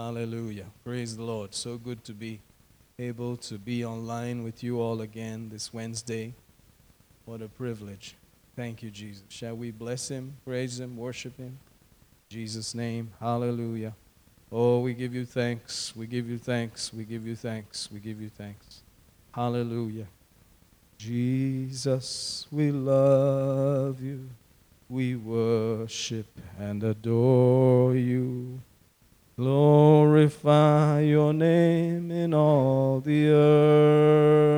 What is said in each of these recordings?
Hallelujah. Praise the Lord. So good to be able to be online with you all again this Wednesday. What a privilege. Thank you, Jesus. Shall we bless him, praise him, worship him? In Jesus' name. Hallelujah. Oh, we give you thanks. We give you thanks. We give you thanks. We give you thanks. Hallelujah. Jesus, we love you. We worship and adore you. Glorify your name in all the earth.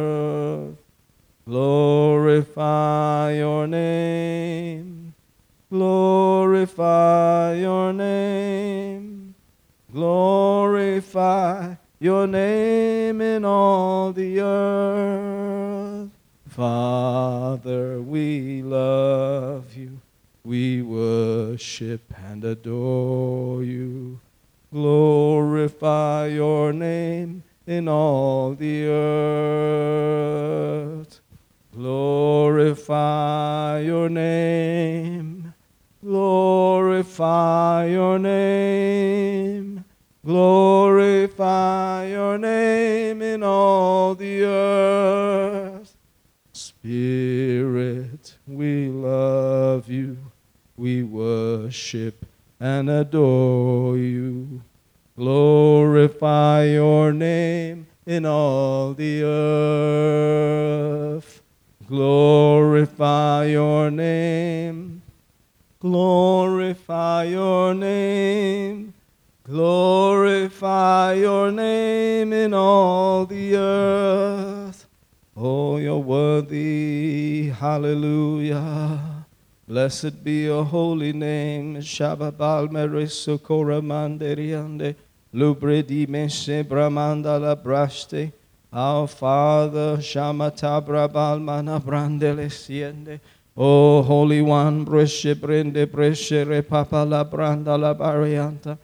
Glorify your name. Glorify your name. Glorify your name in all the earth. Father, we love you. We worship and adore you. Glorify your name in all the earth. Glorify your name. Glorify your name. Glorify your name in all the earth. Spirit, we love you. We worship and adore you. Glorify your name in all the earth. Glorify your name. Glorify your name. Glorify your name in all the earth. Oh, you're worthy. Hallelujah. Blessed be your holy name. Shababal merisokora manderiande. Lubredi meshe bramanda la braste. Our Father, Shamatabra Balmana Brandele Siende. O Holy One, Bresce Brende Bresce Repapa La Branda La Barianta.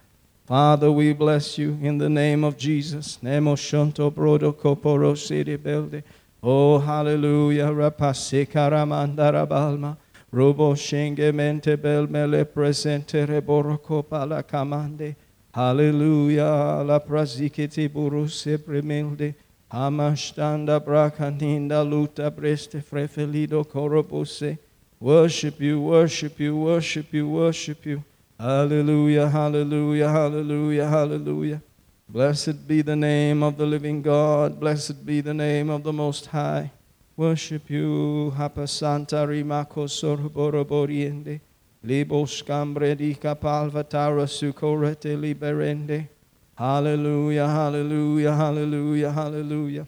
Father, we bless you in the name of Jesus. Nemo Shonto Brodo Koporo City Belde. Oh, hallelujah. Rapase Karamandara Balma. Robo Shenge Mente Belmele Presente Reboro la Kamande. Hallelujah. La Prazikiti Buruse Premelde. Amastanda brakaninda luta breste frefelido korobose. Worship you, worship you, worship you, worship you. Hallelujah, hallelujah, hallelujah, hallelujah. Blessed be the name of the living God. Blessed be the name of the Most High. Worship you, Hapa Santa Rimako Sorboroboriende. Libos cambre di capalvatara sucorete liberende. Hallelujah, hallelujah, hallelujah, hallelujah.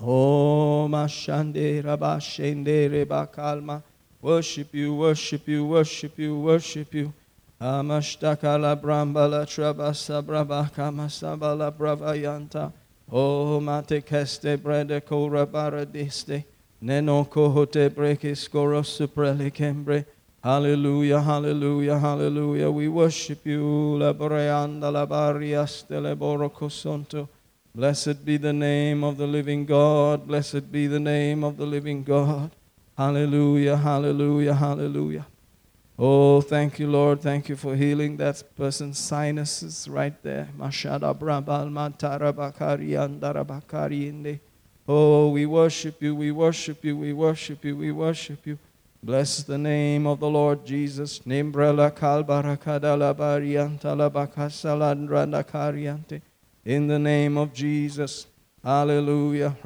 Oh, Mashande Rabashende Rebakalma. Worship you, worship you, worship you, worship you. Amastakala Brambala Trabasa Brabakama Sabala Bravayanta. Oh, Mate Keste Brede Kora Baradiste. Neno Kohote Brekis Koros Suprele Kembre. Hallelujah, hallelujah, hallelujah. We worship you. Blessed be the name of the living God. Blessed be the name of the living God. Hallelujah, hallelujah, hallelujah. Oh, thank you, Lord. Thank you for healing that person's sinuses right there. Oh, we worship you, we worship you, we worship you, we worship you. Bless the name of the Lord Jesus. In the name of Jesus. Hallelujah.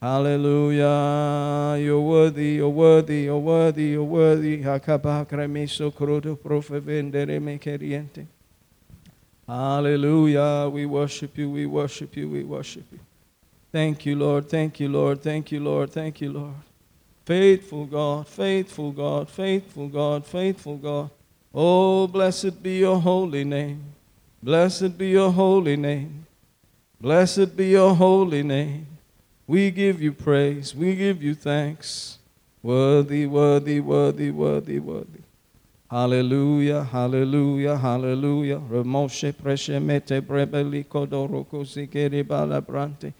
Hallelujah. You're worthy, you're worthy, you're worthy, you're worthy. Hallelujah. We worship you, we worship you, we worship you. Thank you, Lord. Thank you, Lord. Thank you, Lord. Thank you, Lord. Faithful God, faithful God, faithful God, faithful God. Oh, blessed be your holy name. Blessed be your holy name. Blessed be your holy name. We give you praise. We give you thanks. Worthy, worthy, worthy, worthy, worthy. Hallelujah, hallelujah, hallelujah. Remoshe preshemete brebeli kodoroko zikeri balabrante.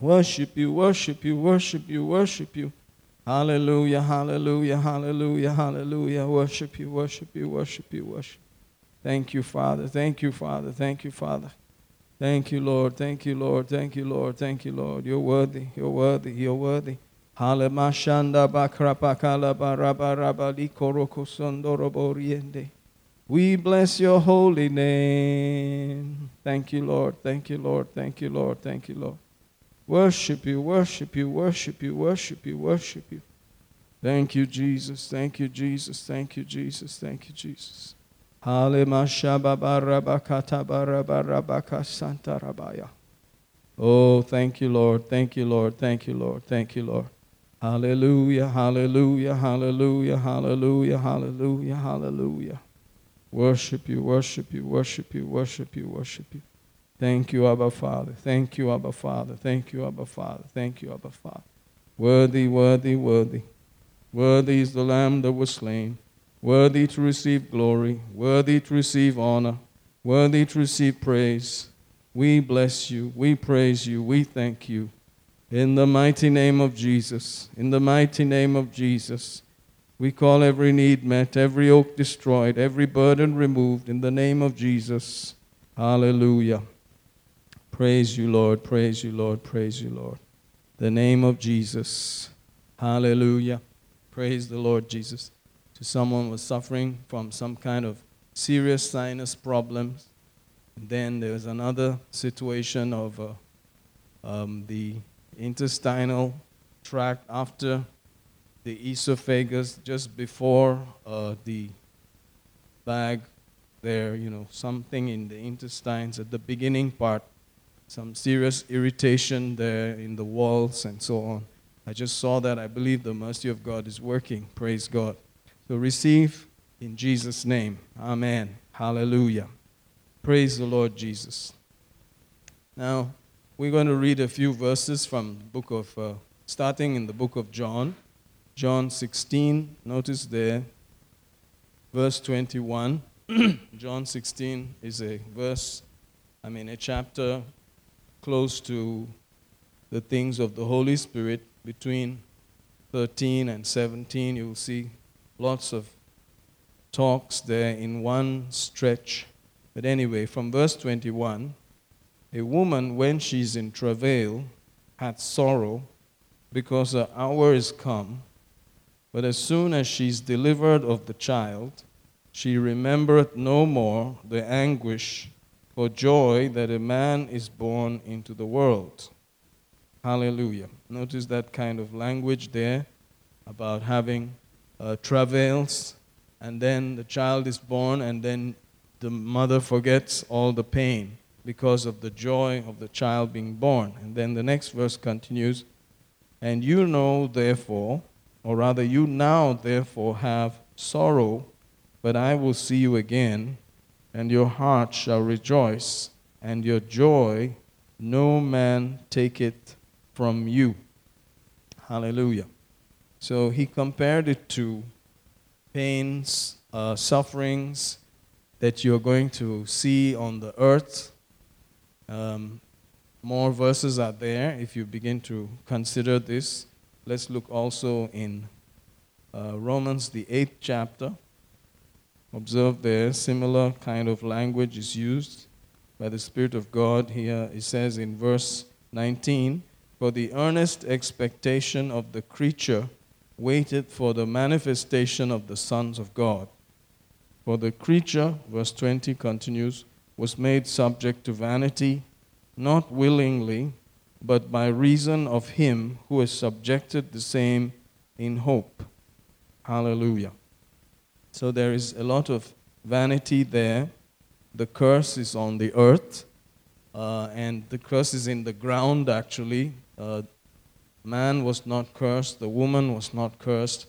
Worship you, worship you, worship you, worship you. Hallelujah, hallelujah, hallelujah, hallelujah. Worship you, worship you, worship you, worship. Thank you, Father. Thank you, Father. Thank you, Father. Thank you, Lord. Thank you, Lord. Thank you, Lord. Thank you, Lord. You're worthy. You're worthy. You're worthy. Halemashanda bakrapakala barabarabali koroko sondoroboriende. We bless your holy name. Thank you, Lord. Thank you, Lord. Thank you, Lord. Thank you, Lord. Worship you, worship you, worship you, worship you, worship you. Thank you, Jesus. Thank you, Jesus. Thank you, Jesus. Thank you, Jesus. Oh, thank you, Lord. Thank you, Lord. Thank you, Lord. Thank you, Lord. Hallelujah, hallelujah, hallelujah, hallelujah, hallelujah, hallelujah. Worship you, worship you, worship you, worship you, worship you. Thank you, Abba Father. Thank you, Abba Father. Thank you, Abba Father. Thank you, Abba Father. Worthy, worthy, worthy. Worthy is the Lamb that was slain. Worthy to receive glory. Worthy to receive honor. Worthy to receive praise. We bless you. We praise you. We thank you. In the mighty name of Jesus, in the mighty name of Jesus, we call every need met, every oak destroyed, every burden removed in the name of Jesus. Hallelujah. Praise you, Lord. Praise you, Lord. Praise you, Lord. The name of Jesus. Hallelujah. Praise the Lord Jesus. To someone was suffering from some kind of serious sinus problems. And then there was another situation of uh, um, the intestinal tract after the esophagus, just before uh, the bag there, you know, something in the intestines at the beginning part, some serious irritation there in the walls and so on. I just saw that. I believe the mercy of God is working. Praise God. So receive in Jesus' name. Amen. Hallelujah. Praise the Lord Jesus. Now, we're going to read a few verses from the book of, uh, starting in the book of John, John 16. Notice there, verse 21. John 16 is a verse, I mean, a chapter close to the things of the Holy Spirit. Between 13 and 17, you'll see lots of talks there in one stretch. But anyway, from verse 21, a woman, when she's in travail, hath sorrow because her hour is come. But as soon as she's delivered of the child, she remembereth no more the anguish for joy that a man is born into the world. Hallelujah. Notice that kind of language there about having uh, travails, and then the child is born, and then the mother forgets all the pain because of the joy of the child being born. And then the next verse continues And you know, therefore, or rather, you now, therefore, have sorrow, but I will see you again, and your heart shall rejoice, and your joy no man take it from you. Hallelujah. So he compared it to pains, uh, sufferings that you're going to see on the earth um, more verses are there if you begin to consider this. Let's look also in uh, Romans, the eighth chapter. Observe there, similar kind of language is used by the Spirit of God. Here it says in verse 19 For the earnest expectation of the creature waited for the manifestation of the sons of God. For the creature, verse 20 continues, was made subject to vanity, not willingly, but by reason of him who has subjected the same in hope. Hallelujah. So there is a lot of vanity there. The curse is on the earth, uh, and the curse is in the ground actually. Uh, man was not cursed, the woman was not cursed,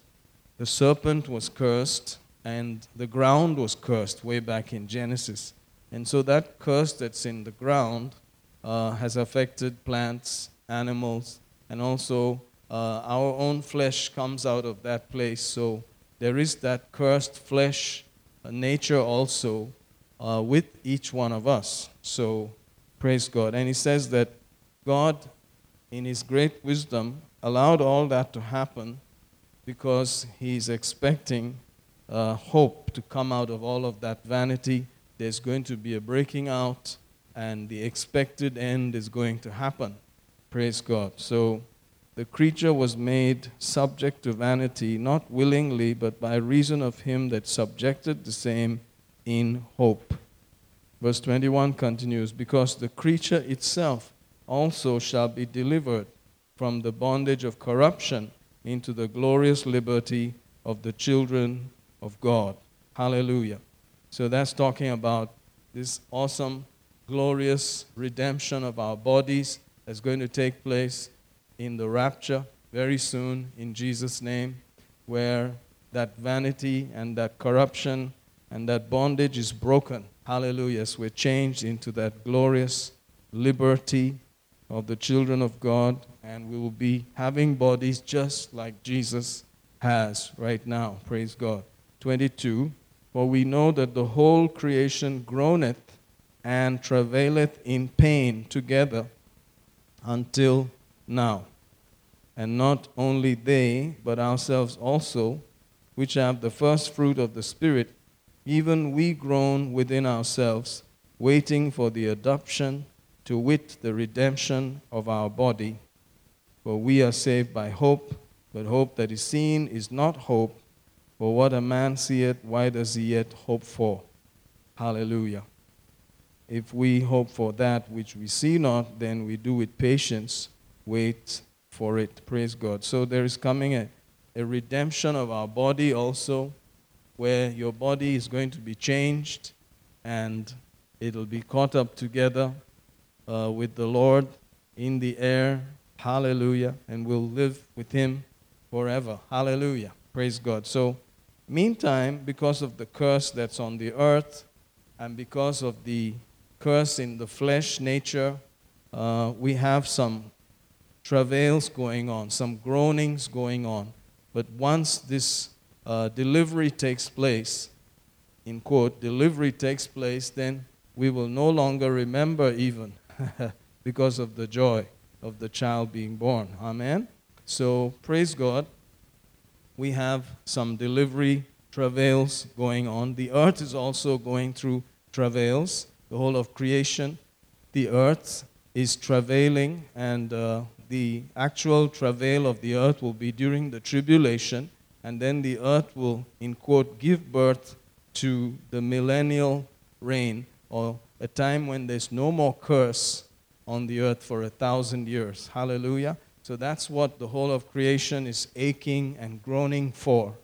the serpent was cursed, and the ground was cursed way back in Genesis. And so that curse that's in the ground uh, has affected plants, animals, and also uh, our own flesh comes out of that place. So there is that cursed flesh uh, nature also uh, with each one of us. So praise God. And he says that God, in his great wisdom, allowed all that to happen because he's expecting uh, hope to come out of all of that vanity. There's going to be a breaking out, and the expected end is going to happen. Praise God. So the creature was made subject to vanity, not willingly, but by reason of him that subjected the same in hope. Verse 21 continues Because the creature itself also shall be delivered from the bondage of corruption into the glorious liberty of the children of God. Hallelujah. So that's talking about this awesome, glorious redemption of our bodies that's going to take place in the rapture very soon in Jesus' name, where that vanity and that corruption and that bondage is broken. Hallelujah. So we're changed into that glorious liberty of the children of God, and we will be having bodies just like Jesus has right now. Praise God. 22 For we know that the whole creation groaneth and travaileth in pain together until now. And not only they, but ourselves also, which have the first fruit of the Spirit, even we groan within ourselves, waiting for the adoption to wit the redemption of our body. For we are saved by hope, but hope that is seen is not hope. For what a man seeth, why does he yet hope for? Hallelujah. If we hope for that which we see not, then we do with patience wait for it. Praise God. So there is coming a, a redemption of our body also, where your body is going to be changed and it'll be caught up together uh, with the Lord in the air. Hallelujah. And we'll live with Him forever. Hallelujah. Praise God. So, meantime, because of the curse that's on the earth and because of the curse in the flesh nature, uh, we have some travails going on, some groanings going on. But once this uh, delivery takes place, in quote, delivery takes place, then we will no longer remember even because of the joy of the child being born. Amen. So, praise God. We have some delivery travails going on. The earth is also going through travails, the whole of creation. The earth is travailing, and uh, the actual travail of the earth will be during the tribulation, and then the earth will, in quote, give birth to the millennial reign or a time when there's no more curse on the earth for a thousand years. Hallelujah. So that's what the whole of creation is aching and groaning for,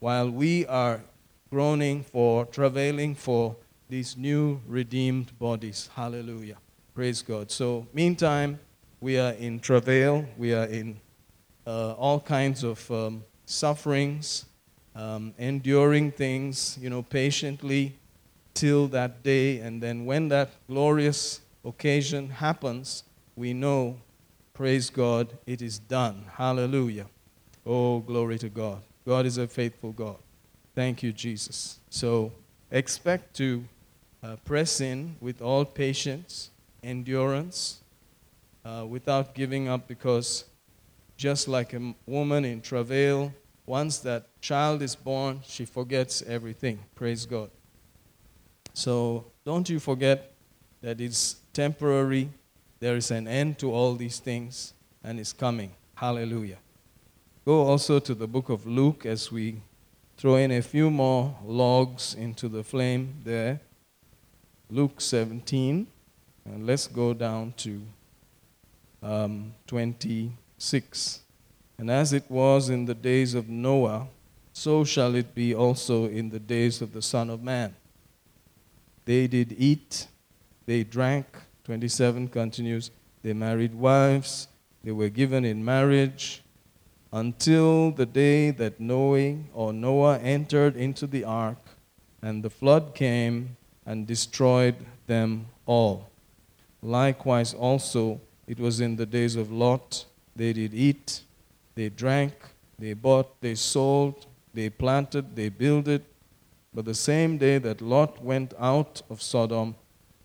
while we are groaning for, travailing for these new redeemed bodies. Hallelujah. Praise God. So, meantime, we are in travail, we are in uh, all kinds of um, sufferings, um, enduring things, you know, patiently till that day. And then when that glorious occasion happens, we know, praise God, it is done. Hallelujah. Oh, glory to God. God is a faithful God. Thank you, Jesus. So expect to uh, press in with all patience, endurance, uh, without giving up, because just like a woman in travail, once that child is born, she forgets everything. Praise God. So don't you forget that it's temporary. There is an end to all these things, and it's coming. Hallelujah. Go also to the book of Luke as we throw in a few more logs into the flame there. Luke 17, and let's go down to um, 26. And as it was in the days of Noah, so shall it be also in the days of the Son of Man. They did eat, they drank. 27 continues. They married wives, they were given in marriage until the day that Noah or Noah entered into the ark, and the flood came and destroyed them all. Likewise, also, it was in the days of Lot. They did eat, they drank, they bought, they sold, they planted, they builded, but the same day that Lot went out of Sodom,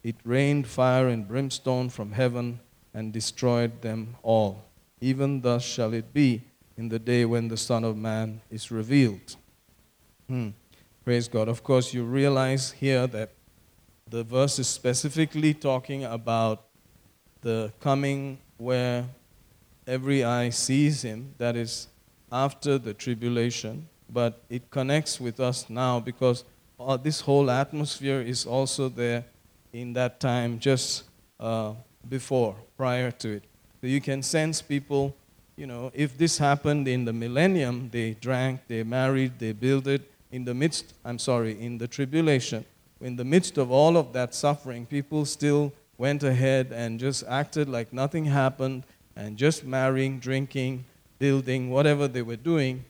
it rained fire and brimstone from heaven and destroyed them all. Even thus shall it be in the day when the Son of Man is revealed. Hmm. Praise God. Of course, you realize here that the verse is specifically talking about the coming where every eye sees him, that is after the tribulation, but it connects with us now because uh, this whole atmosphere is also there in that time just uh, before, prior to it. So you can sense people, you know, if this happened in the millennium, they drank, they married, they builded. In the midst, I'm sorry, in the tribulation, in the midst of all of that suffering, people still went ahead and just acted like nothing happened and just marrying, drinking, building, whatever they were doing.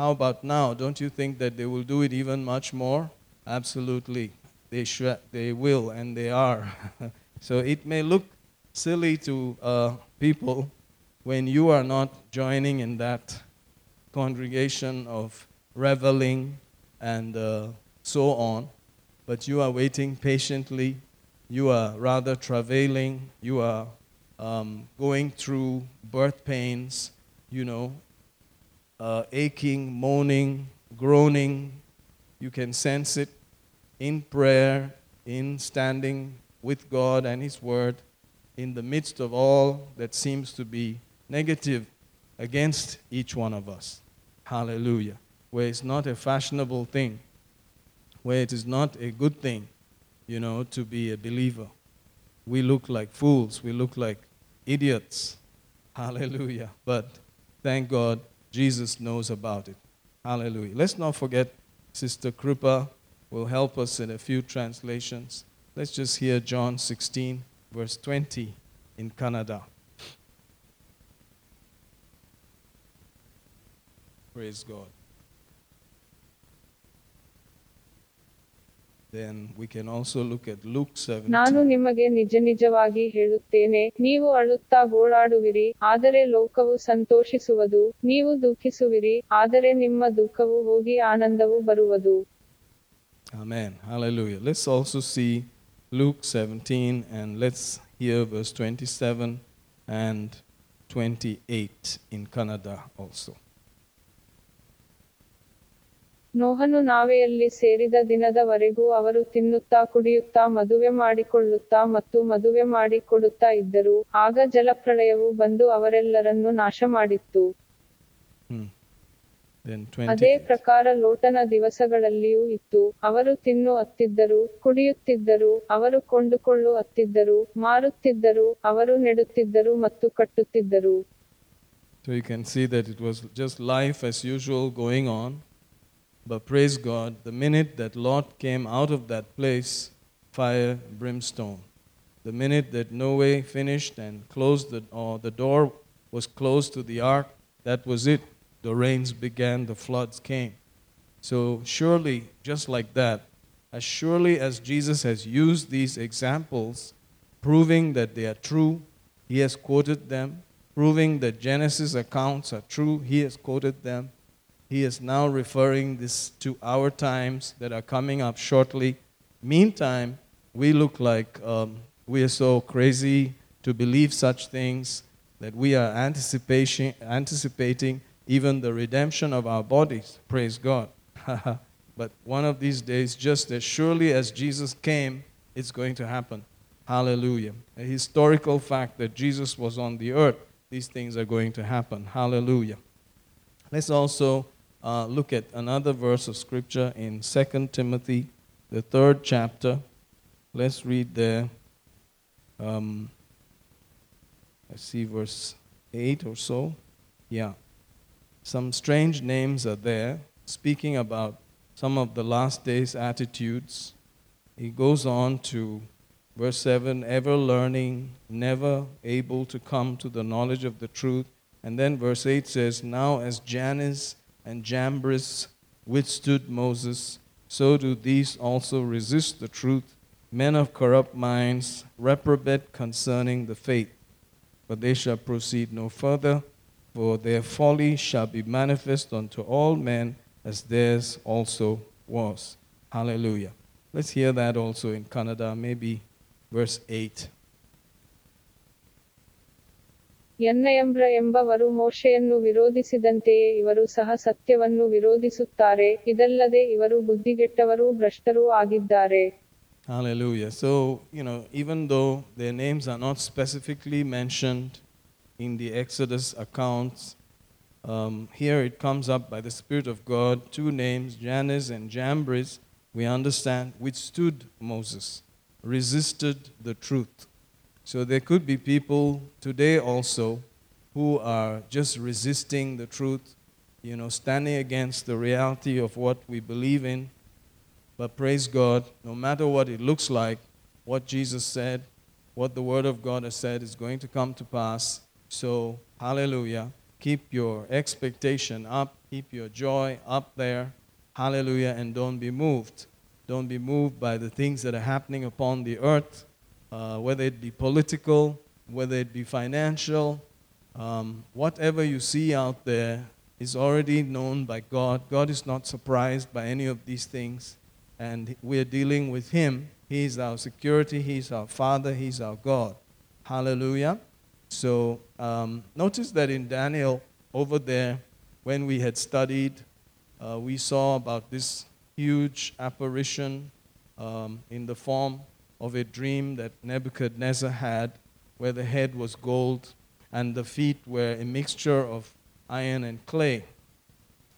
How about now? Don't you think that they will do it even much more? Absolutely. They, sh- they will and they are. so it may look silly to uh, people when you are not joining in that congregation of reveling and uh, so on, but you are waiting patiently, you are rather travailing, you are um, going through birth pains, you know, uh, aching, moaning, groaning. You can sense it in prayer, in standing with God and His Word, in the midst of all that seems to be negative against each one of us. Hallelujah. Where it's not a fashionable thing, where it is not a good thing, you know, to be a believer. We look like fools, we look like idiots. Hallelujah. But thank God Jesus knows about it. Hallelujah. Let's not forget Sister Krupa will help us in a few translations. Let's just hear John 16, verse 20 in Kannada. Praise God. then we can also look at Luke 17. ನಾನು ನಿಮಗೆ ನಿಜ ನಿಜವಾಗಿ ಹೇಳುತ್ತೇನೆ ನೀವು ಅಳುತ್ತಾ ಗೋಳಾಡುವಿರಿ ಆದರೆ ಲೋಕವು ಸಂತೋಷಿಸುವುದು ನೀವು ದುಃಖಿಸುವಿರಿ ಆದರೆ ನಿಮ್ಮ ದುಃಖವು ಹೋಗಿ ಆನಂದವು ಬರುವುದು Amen. Hallelujah. Let's also see Luke 17 and let's hear verse 27 and 28 in Kannada also. ನೋಹನು ನಾವೆಯಲ್ಲಿ ಸೇರಿದ ದಿನದವರೆಗೂ ಅವರು ತಿನ್ನುತ್ತಾ ಕುಡಿಯುತ್ತಾ ಮದುವೆ ಮಾಡಿಕೊಳ್ಳುತ್ತಾ ಮತ್ತು ಮದುವೆ ಮಾಡಿಕೊಡುತ್ತಾ ಇದ್ದರು. ಆಗ ಜಲಪ್ರಳಯವು ಬಂದು ಅವರೆಲ್ಲರನ್ನು ನಾಶ ಮಾಡಿತ್ತು Then ಅದೇ 28. ಪ್ರಕಾರ ಲೋಟನ ದಿವಸಗಳಲ್ಲಿಯೂ ಇತ್ತು. ಅವರು ತಿನ್ನು ಅತ್ತಿದ್ದರು ಕುಡಿಯುತ್ತಿದ್ದರು ಅವರು ಕೊಂಡುಕೊಳ್ಳು ಅತ್ತಿದ್ದರು ಮಾರುತ್ತಿದ್ದರು ಅವರು ನೆಡುತ್ತಿದ್ದರು ಮತ್ತು ಕಟ್ಟುತ್ತಿದ್ದರು. So you can see that it was just life as usual going on. But praise God, the minute that Lot came out of that place, fire, brimstone. The minute that Noah finished and closed the, or the door was closed to the ark, that was it. The rains began, the floods came. So surely, just like that, as surely as Jesus has used these examples, proving that they are true, he has quoted them, proving that Genesis accounts are true, he has quoted them. He is now referring this to our times that are coming up shortly. Meantime, we look like um, we are so crazy to believe such things that we are anticipation, anticipating even the redemption of our bodies. Praise God. but one of these days, just as surely as Jesus came, it's going to happen. Hallelujah. A historical fact that Jesus was on the earth, these things are going to happen. Hallelujah. Let's also uh, look at another verse of scripture in 2 Timothy, the third chapter. Let's read there. Um, I see verse 8 or so. Yeah. Some strange names are there, speaking about some of the last days' attitudes. He goes on to verse 7 ever learning, never able to come to the knowledge of the truth. And then verse 8 says, Now as Jannes and Jambres withstood Moses, so do these also resist the truth, men of corrupt minds, reprobate concerning the faith. But they shall proceed no further, for their folly shall be manifest unto all men, as theirs also was. Hallelujah. Let's hear that also in Kannada, maybe verse 8. ಯನ್ನಯಂಬ್ರ ಎಂಬವರು ಮೋಶೆಯನ್ನು ವಿರೋಧಿಸಿದಂತೆಯೇ ಇವರು ಸಹ ಸತ್ಯವನ್ನು ವಿರೋಧಿಸುತ್ತಾರೆ ಇದಲ್ಲದೆ ಇವರು ಬುದ್ಧಿಗೆಟ್ಟವರೂ ಭ್ರಷ್ಟರೂ ಆಗಿದ್ದಾರೆ Hallelujah. So, you know, even though their names are not specifically mentioned in the Exodus accounts, um, here it comes up by the Spirit of God two names, Jannes and Jambres, we understand, withstood Moses, resisted the truth. So there could be people today also who are just resisting the truth, you know, standing against the reality of what we believe in. But praise God, no matter what it looks like, what Jesus said, what the Word of God has said is going to come to pass. So, hallelujah. Keep your expectation up, keep your joy up there. Hallelujah. And don't be moved. Don't be moved by the things that are happening upon the earth, uh, whether it be political, whether it be financial. Um, whatever you see out there is already known by God. God is not surprised by any of these things and we're dealing with Him. He is our security, He is our Father, He is our God. Hallelujah. So um, notice that in Daniel over there, when we had studied, uh, we saw about this huge apparition um, in the form of a dream that Nebuchadnezzar had, where the head was gold and the feet were a mixture of iron and clay,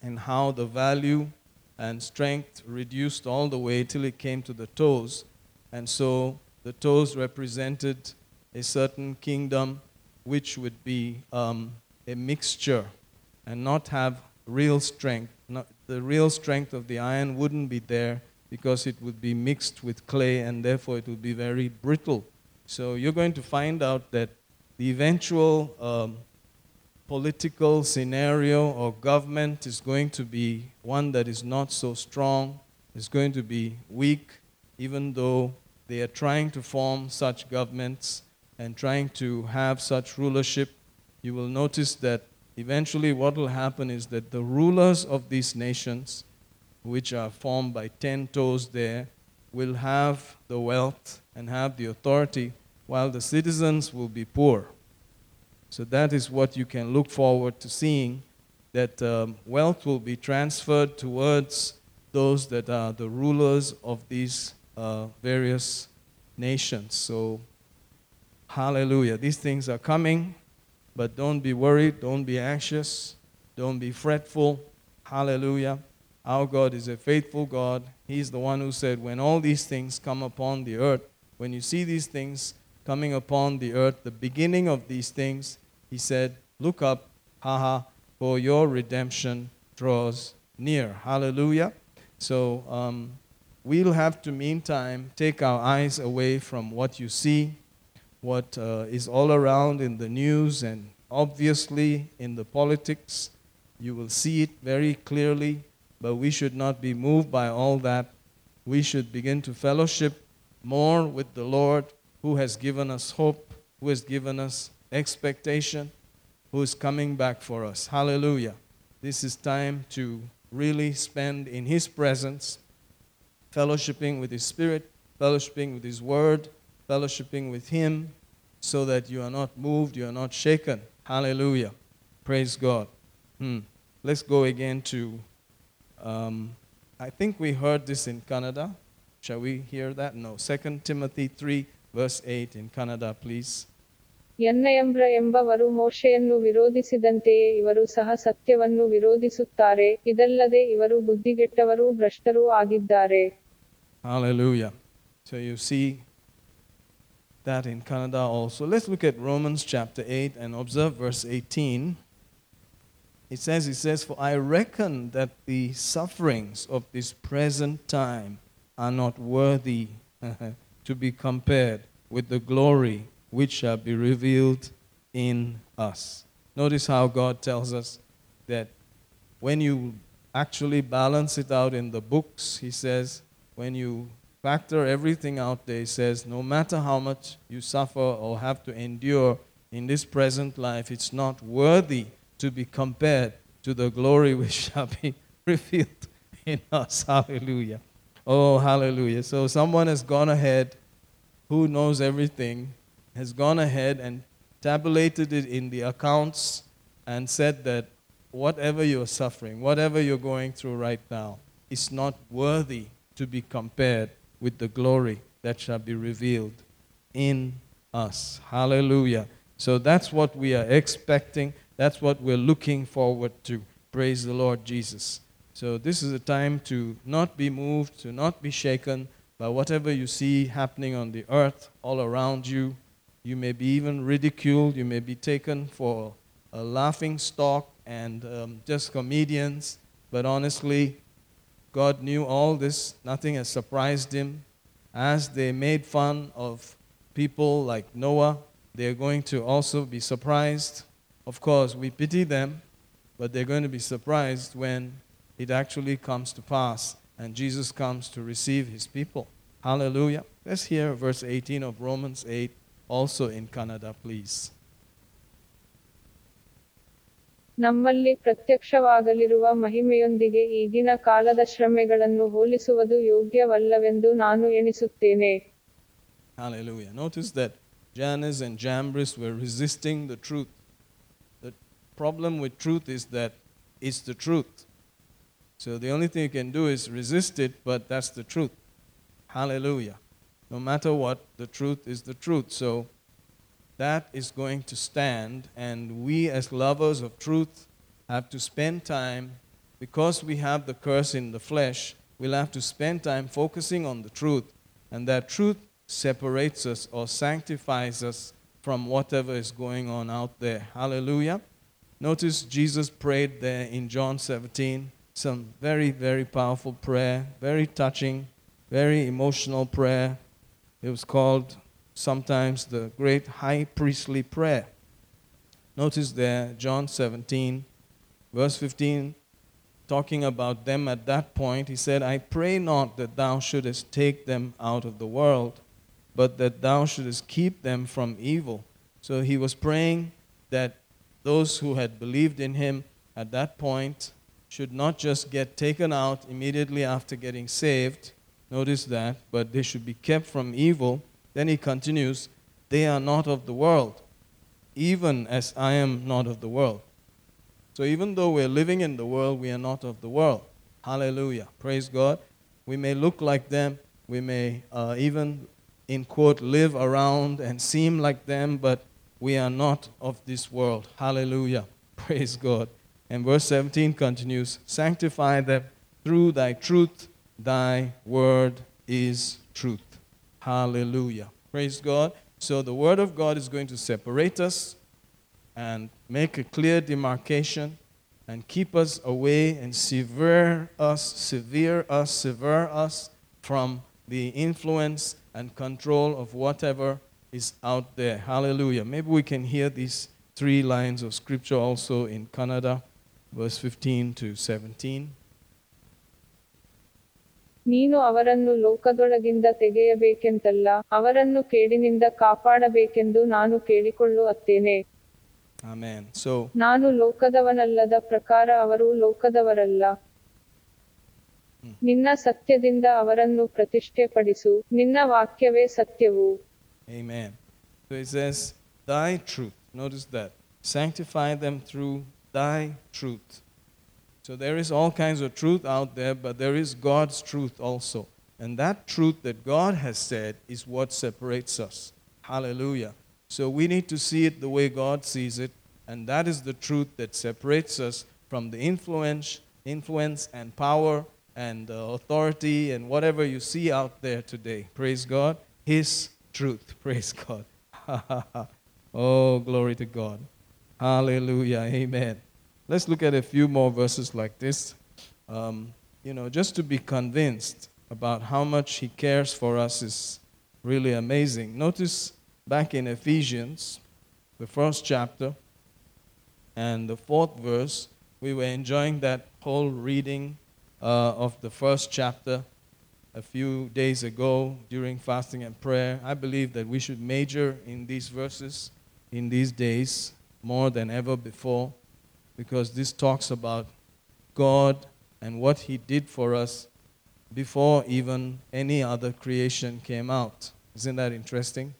and how the value and strength reduced all the way till it came to the toes. And so the toes represented a certain kingdom which would be um, a mixture and not have real strength. Not, the real strength of the iron wouldn't be there because it would be mixed with clay and therefore it would be very brittle. So you're going to find out that the eventual um, political scenario or government is going to be one that is not so strong, is going to be weak, even though they are trying to form such governments and trying to have such rulership. You will notice that eventually what will happen is that the rulers of these nations, which are formed by ten toes there, will have the wealth and have the authority, while the citizens will be poor. So that is what you can look forward to seeing that um, wealth will be transferred towards those that are the rulers of these uh, various nations. So, hallelujah. These things are coming, but don't be worried, don't be anxious, don't be fretful. Hallelujah. Our God is a faithful God. He's the one who said, When all these things come upon the earth, when you see these things coming upon the earth, the beginning of these things, he said, Look up, haha, for your redemption draws near. Hallelujah. So um, we'll have to, meantime, take our eyes away from what you see, what uh, is all around in the news, and obviously in the politics. You will see it very clearly, but we should not be moved by all that. We should begin to fellowship more with the Lord who has given us hope, who has given us expectation, who is coming back for us. Hallelujah. This is time to really spend in His presence, fellowshipping with His Spirit, fellowshipping with His Word, fellowshipping with Him, so that you are not moved, you are not shaken. Hallelujah. Praise God. Hmm. Let's go again to, um, I think we heard this in Kannada. Shall we hear that? No. Second Timothy 3, verse 8 in Kannada, please. ಎನ್ನಯಂಬ್ರ ಎಂಬವರು ಮೋಶೆಯನ್ನು ವಿರೋಧಿಸಿದಂತೆಯೇ ಇವರು ಸಹ ಸತ್ಯವನ್ನು ವಿರೋಧಿಸುತ್ತಾರೆ ಇದಲ್ಲದೆ ಇವರು ಬುದ್ಧಿಗೆಟ್ಟವರು ಭ್ರಷ್ಟರೂ ಆಗಿದ್ದಾರೆ Hallelujah. So you see that in Kannada also. Let's look at Romans chapter 8 and observe verse 18. It says, It says, For I reckon that the sufferings of this present time are not worthy to be compared with the glory which shall be revealed in us. Notice how God tells us that when you actually balance it out in the books, He says, when you factor everything out there, He says, no matter how much you suffer or have to endure in this present life, it's not worthy to be compared to the glory which shall be revealed in us. Hallelujah. Oh, hallelujah. So someone has gone ahead who knows everything has gone ahead and tabulated it in the accounts, and said that whatever you're suffering, whatever you're going through right now, is not worthy to be compared with the glory that shall be revealed in us. Hallelujah. So that's what we are expecting. That's what we're looking forward to. Praise the Lord Jesus. So this is a time to not be moved, to not be shaken by whatever you see happening on the earth all around you. You may be even ridiculed, you may be taken for a laughing stock and um, just comedians, but honestly, God knew all this. Nothing has surprised him. As they made fun of people like Noah, they're going to also be surprised. Of course, we pity them, but they're going to be surprised when it actually comes to pass and Jesus comes to receive his people. Hallelujah. Let's hear verse 18 of Romans 8 also in Kannada, please. ನಮ್ಮಲ್ಲಿ ಪ್ರತ್ಯಕ್ಷವಾಗಲಿರುವ ಮಹಿಮೆಯೊಂದಿಗೆ ಈಗಿನ ಕಾಲದ ಶ್ರಮೆಗಳನ್ನು ಹೋಲಿಸುವುದು ಯೋಗ್ಯವಲ್ಲವೆಂದು ನಾನು ಎಣಿಸುತ್ತೇನೆ Hallelujah. Notice that Jannes and Jambres were resisting the truth Problem with truth is that it's the truth. So the only thing you can do is resist it, but that's the truth. Hallelujah. No matter what, the truth is the truth. So that is going to stand, and we, as lovers of truth, have to spend time, because we have the curse in the flesh, we'll have to spend time focusing on the truth, and that truth separates us or sanctifies us from whatever is going on out there. Hallelujah. Notice Jesus prayed there in John 17 some very, very powerful prayer, very touching, very emotional prayer. It was called sometimes the great high priestly prayer. Notice there, John 17, verse 15, talking about them at that point, he said, I pray not that thou shouldest take them out of the world, but that thou shouldest keep them from evil. So he was praying that those who had believed in him at that point should not just get taken out immediately after getting saved. Notice that, but they should be kept from evil then he continues, They are not of the world, even as I am not of the world. So even though we're living in the world, we are not of the world. Hallelujah. Praise God. We may look like them, we may uh, even, in quote, live around and seem like them, but we are not of this world. Hallelujah. Praise God. And verse 17 continues Sanctify them through thy truth, thy word is truth. Hallelujah. Praise God. So the Word of God is going to separate us and make a clear demarcation and keep us away and sever us, severe us, sever us from the influence and control of whatever is out there. Hallelujah. Maybe we can hear these three lines of scripture also in Kannada, verse 15 to 17. ನೀನು ಅವರನ್ನು ಲೋಕದೊಳಗಿಂದ ತೆಗೆಯಬೇಕೆಂತಲ್ಲ ಅವರನ್ನು ಕೇಡಿನಿಂದ ಕಾಪಾಡಬೇಕೆಂದು ನಾನು ಕೇಳಿಕೊಳ್ಳುತ್ತೇನೆ amen so ನಾನು ಲೋಕದವನಲ್ಲದ ಪ್ರಕಾರ ಅವರು ಲೋಕದವರಲ್ಲ ನಿನ್ನ ಸತ್ಯದಿಂದ ಅವರನ್ನು ಪ್ರತಿಷ್ಠೆಪಡಿಸು ನಿನ್ನ ವಾಕ್ಯವೇ ಸತ್ಯವು Amen. So it says, Thy truth. Notice that. Sanctify them through thy truth. So there is all kinds of truth out there, but there is God's truth also. And that truth that God has said is what separates us. Hallelujah. So we need to see it the way God sees it, and that is the truth that separates us from the influence, influence and power and uh, authority and whatever you see out there today. Praise God. His truth. Praise God. oh, glory to God. Hallelujah. Amen. Let's look at a few more verses like this. Um, you know, just to be convinced about how much He cares for us is really amazing. Notice back in Ephesians, the first chapter, and the fourth verse, we were enjoying that whole reading uh, of the first chapter a few days ago during fasting and prayer. I believe that we should major in these verses in these days more than ever before because this talks about God and what He did for us before even any other creation came out. Isn't that interesting?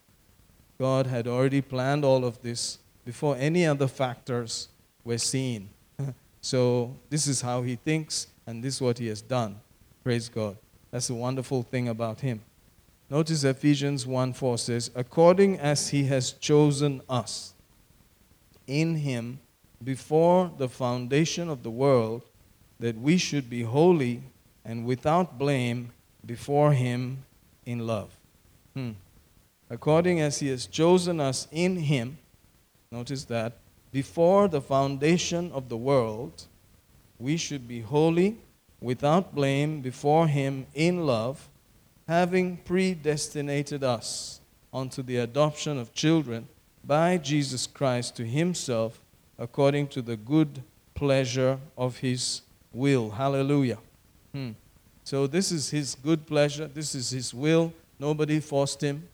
God had already planned all of this before any other factors were seen. so, this is how he thinks, and this is what he has done. Praise God. That's the wonderful thing about him. Notice Ephesians 1 4 says, According as he has chosen us in him before the foundation of the world, that we should be holy and without blame before him in love. Hmm. According as he has chosen us in him, notice that, before the foundation of the world, we should be holy, without blame before him in love, having predestinated us unto the adoption of children by Jesus Christ to himself, according to the good pleasure of his will. Hallelujah. Hmm. So, this is his good pleasure, this is his will. Nobody forced him,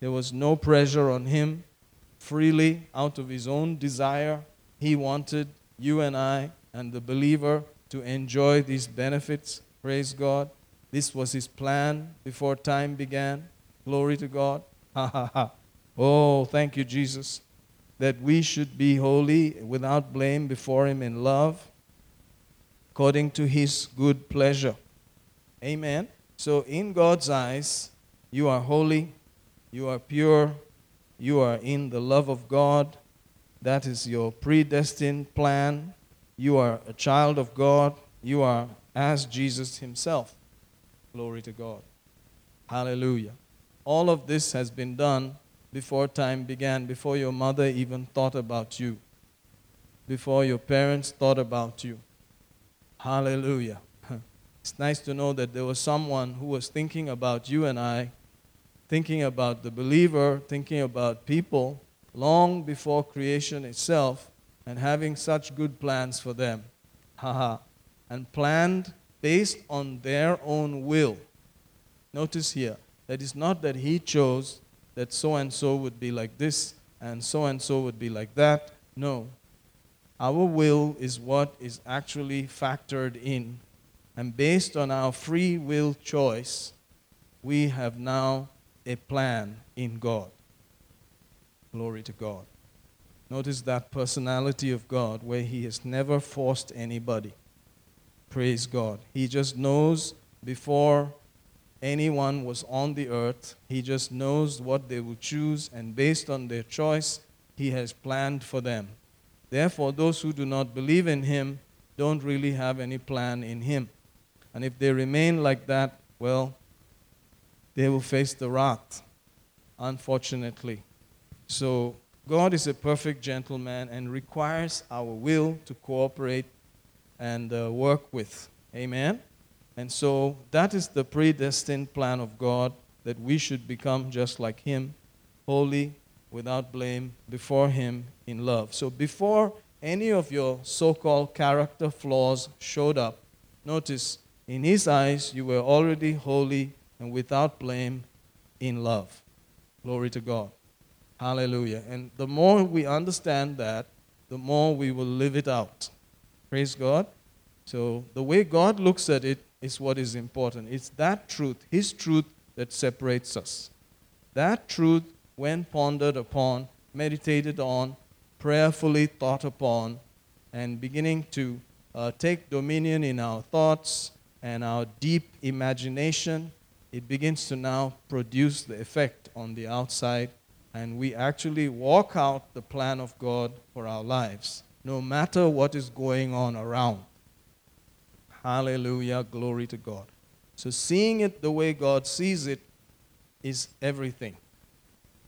there was no pressure on him. Freely, out of his own desire, he wanted you and I and the believer to enjoy these benefits. Praise God. This was his plan before time began. Glory to God. Ha ha ha. Oh, thank you, Jesus, that we should be holy without blame before him in love, according to his good pleasure. Amen. So, in God's eyes, you are holy, you are pure, you are in the love of God. That is your predestined plan. You are a child of God. You are as Jesus himself. Glory to God. Hallelujah. All of this has been done before time began, before your mother even thought about you, before your parents thought about you. Hallelujah. It's nice to know that there was someone who was thinking about you and I, thinking about the believer, thinking about people long before creation itself, and having such good plans for them. Haha. and planned based on their own will. Notice here that it's not that he chose that so and so would be like this and so and so would be like that. No. Our will is what is actually factored in and based on our free will choice, we have now a plan in God. Glory to God. Notice that personality of God where He has never forced anybody. Praise God. He just knows before anyone was on the earth, He just knows what they will choose, and based on their choice, He has planned for them. Therefore, those who do not believe in Him don't really have any plan in Him. And if they remain like that, well, they will face the wrath, unfortunately. So, God is a perfect gentleman and requires our will to cooperate and uh, work with. Amen? And so, that is the predestined plan of God that we should become just like Him, holy, without blame, before Him in love. So, before any of your so called character flaws showed up, notice in his eyes, you were already holy and without blame in love. Glory to God. Hallelujah. And the more we understand that, the more we will live it out. Praise God. So, the way God looks at it is what is important. It's that truth, His truth, that separates us. That truth, when pondered upon, meditated on, prayerfully thought upon, and beginning to uh, take dominion in our thoughts, and our deep imagination, it begins to now produce the effect on the outside, and we actually walk out the plan of God for our lives, no matter what is going on around. Hallelujah, glory to God. So, seeing it the way God sees it is everything.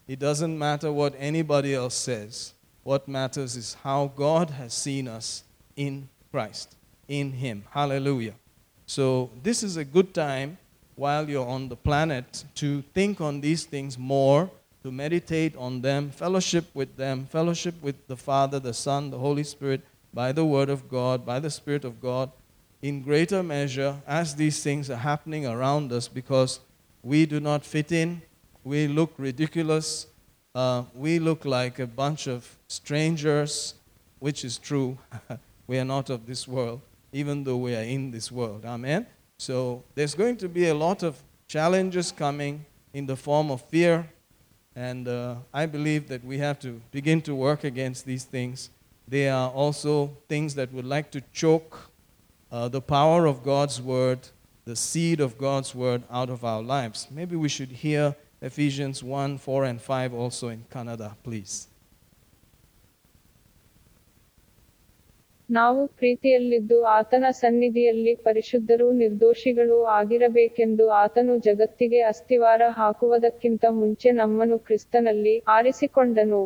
It doesn't matter what anybody else says. What matters is how God has seen us in Christ, in Him. Hallelujah. So, this is a good time while you're on the planet to think on these things more, to meditate on them, fellowship with them, fellowship with the Father, the Son, the Holy Spirit by the Word of God, by the Spirit of God, in greater measure as these things are happening around us because we do not fit in, we look ridiculous, uh, we look like a bunch of strangers, which is true. we are not of this world even though we are in this world. Amen? So there's going to be a lot of challenges coming in the form of fear, And uh, I believe that we have to begin to work against these things. They are also things that would like to choke uh, the power of God's word, the seed of God's word out of our lives. Maybe we should hear Ephesians 1 4 and 5 also in Kannada, please. ನಾವು ಪ್ರೀತಿಯಲ್ಲಿದ್ದು ಆತನ ಸನ್ನಿಧಿಯಲ್ಲಿ ಪರಿಶುದ್ಧರೂ ನಿರ್ದೋಷಿಗಳೂ ಆಗಿರಬೇಕೆಂದು ಆತನು ಜಗತ್ತಿಗೆ ಅಸ್ತಿವಾರ ಹಾಕುವುದಕ್ಕಿಂತ ಮುಂಚೆ ನಮ್ಮನ್ನು ಕ್ರಿಸ್ತನಲ್ಲಿ ಆರಿಸಿಕೊಂಡನು.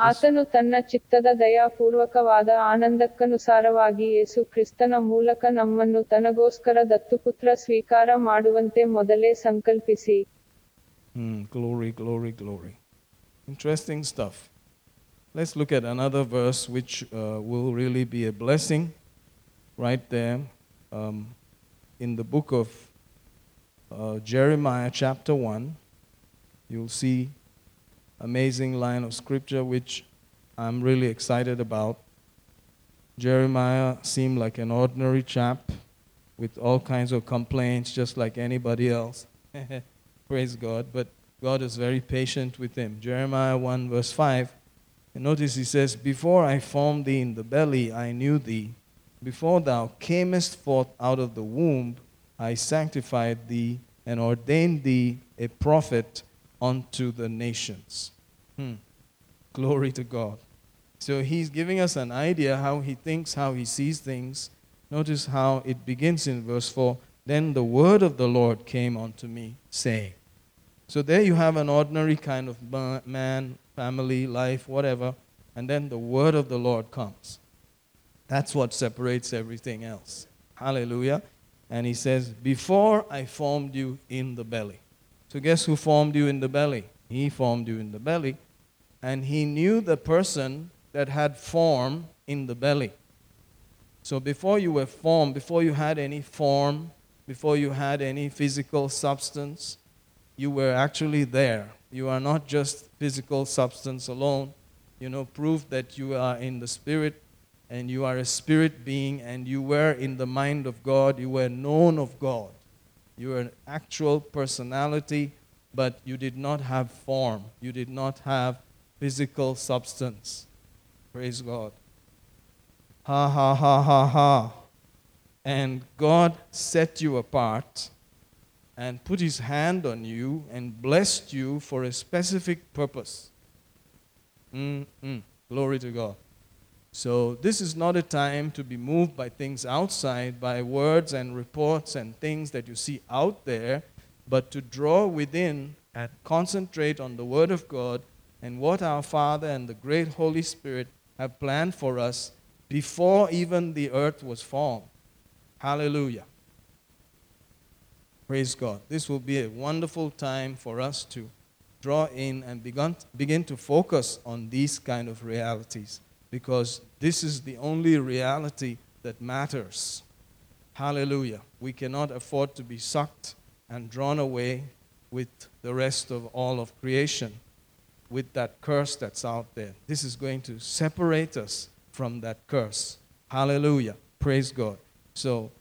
ಆತನು ತನ್ನ ಚಿತ್ತದ ದಯಾಪೂರ್ವಕವಾದ ಆನಂದಕ್ಕನುಸಾರವಾಗಿ ಯೇಸು ಕ್ರಿಸ್ತನ ಮೂಲಕ ನಮ್ಮನ್ನು ತನಗೋಸ್ಕರ ದತ್ತುಪುತ್ರ ಸ್ವೀಕಾರ ಮಾಡುವಂತೆ ಮೊದಲೇ ಸಂಕಲ್ಪಿಸಿ. Let's look at another verse which uh, will really be a blessing right there um, in the book of uh, Jeremiah, chapter 1. You'll see amazing line of scripture which I'm really excited about. Jeremiah seemed like an ordinary chap with all kinds of complaints, just like anybody else. Praise God. But God is very patient with him. Jeremiah 1, verse 5. And notice he says, Before I formed thee in the belly, I knew thee. Before thou camest forth out of the womb, I sanctified thee and ordained thee a prophet unto the nations. Hmm. Glory to God. So he's giving us an idea how he thinks, how he sees things. Notice how it begins in verse 4 Then the word of the Lord came unto me, saying. So there you have an ordinary kind of man, family, life, whatever, and then the word of the Lord comes. That's what separates everything else. Hallelujah. And he says, Before I formed you in the belly. So guess who formed you in the belly? He formed you in the belly. And he knew the person that had form in the belly. So before you were formed, before you had any form, before you had any physical substance, you were actually there. You are not just physical substance alone. You know, proof that you are in the spirit and you are a spirit being and you were in the mind of God. You were known of God. You were an actual personality, but you did not have form. You did not have physical substance. Praise God. Ha ha ha ha ha. And God set you apart and put his hand on you and blessed you for a specific purpose. Mm-mm. Glory to God. So, this is not a time to be moved by things outside, by words and reports and things that you see out there, but to draw within and concentrate on the Word of God and what our Father and the great Holy Spirit have planned for us before even the earth was formed. Hallelujah. Praise God. This will be a wonderful time for us to draw in and begun, begin to focus on these kind of realities because this is the only reality that matters. Hallelujah. We cannot afford to be sucked and drawn away with the rest of all of creation, with that curse that's out there. This is going to separate us from that curse. Hallelujah. Praise God. So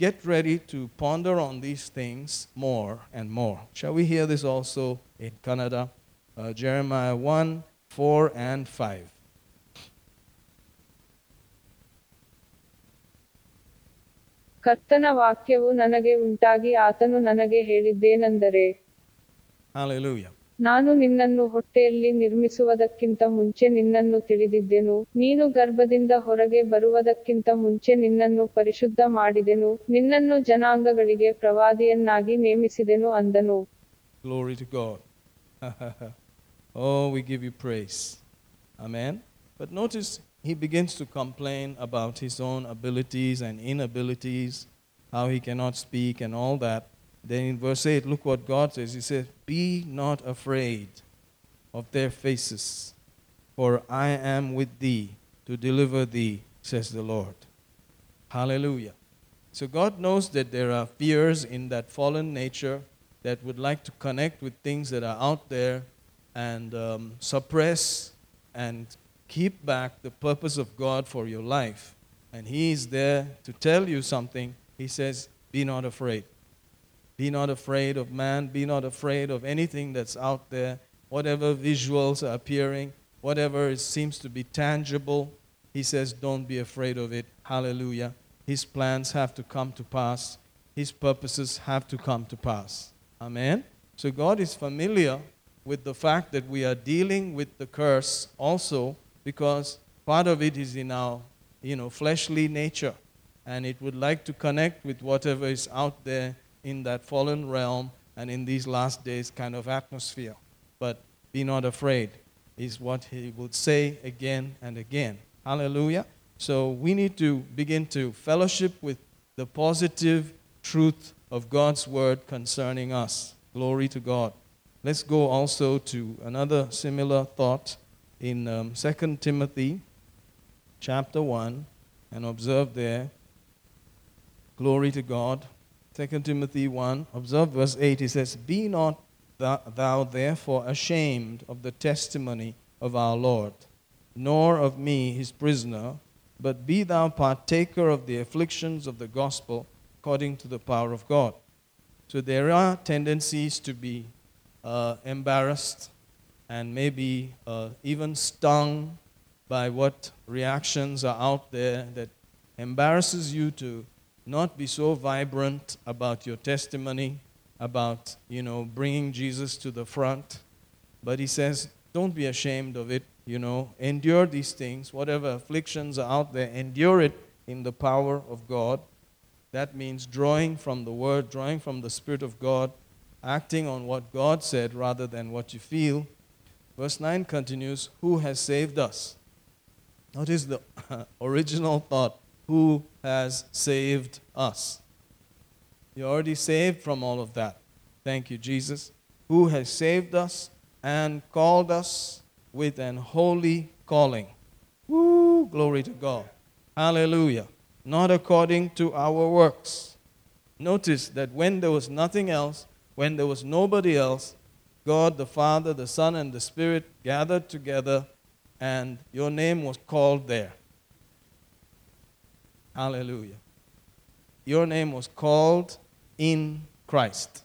get ready to ponder on these things more and more. Shall we hear this also in Kannada? Uh, Jeremiah 1 4 and 5. ಕರ್ತನ ವಾಕ್ಯವು ನನಗೆ ಉಂಟಾಗಿ ಆತನು ನನಗೆ ಹೇಳಿದ್ದೇನೆಂದರೆ Hallelujah. ನಾನು ನಿನ್ನನ್ನು ಹೊಟ್ಟೆಯಲ್ಲಿ ನಿರ್ಮಿಸುವುದಕ್ಕಿಂತ ಮುಂಚೆ ನಿನ್ನನ್ನು ತಿಳಿದಿದ್ದೆನು ನೀನು ಗರ್ಭದಿಂದ ಹೊರಗೆ ಬರುವುದಕ್ಕಿಂತ ಮುಂಚೆ ನಿನ್ನನ್ನು ಪರಿಶುದ್ಧ ಮಾಡಿದೆನು ನಿನ್ನನ್ನು ಜನಾಂಗಗಳಿಗೆ ಪ್ರವಾದಿಯನ್ನಾಗಿ ನೇಮಿಸಿದೆನು ಅಂದನು Glory to God. oh, we give you praise. Amen. But notice he begins to complain about his own abilities and inabilities, how he cannot speak and all that. Then in verse 8, look what God says. He says, Be not afraid of their faces, for I am with thee to deliver thee, says the Lord. Hallelujah. So God knows that there are fears in that fallen nature that would like to connect with things that are out there and um, suppress and keep back the purpose of God for your life. And He is there to tell you something. He says, Be not afraid. Be not afraid of man. Be not afraid of anything that's out there. Whatever visuals are appearing, whatever seems to be tangible, he says, don't be afraid of it. Hallelujah. His plans have to come to pass, His purposes have to come to pass. Amen. So God is familiar with the fact that we are dealing with the curse also because part of it is in our you know fleshly nature and it would like to connect with whatever is out there in that fallen realm and in these last days kind of atmosphere. But be not afraid, is what he would say again and again. Hallelujah. So we need to begin to fellowship with the positive truth of God's word concerning us. Glory to God. Let's go also to another similar thought in um, 2 Timothy chapter 1 and observe there. Glory to God. 2 Timothy 1, observe verse 8. He says, Be not thou therefore ashamed of the testimony of our Lord, nor of me his prisoner, but be thou partaker of the afflictions of the gospel according to the power of God. So there are tendencies to be uh, embarrassed and maybe uh, even stung by what reactions are out there that embarrasses you to not be so vibrant about your testimony, about, you know, bringing Jesus to the front. But he says, don't be ashamed of it, you know, endure these things, whatever afflictions are out there, endure it in the power of God. That means drawing from the Word, drawing from the Spirit of God, acting on what God said rather than what you feel. Verse 9 continues, Who has saved us? Notice the original thought who has saved us. You're already saved from all of that. Thank you, Jesus. Who has saved us and called us with an holy calling. Woo! Glory to God. Hallelujah. Not according to our works. Notice that when there was nothing else, when there was nobody else, God the Father, the Son, and the Spirit gathered together, and your name was called there. Hallelujah. Your name was called in Christ.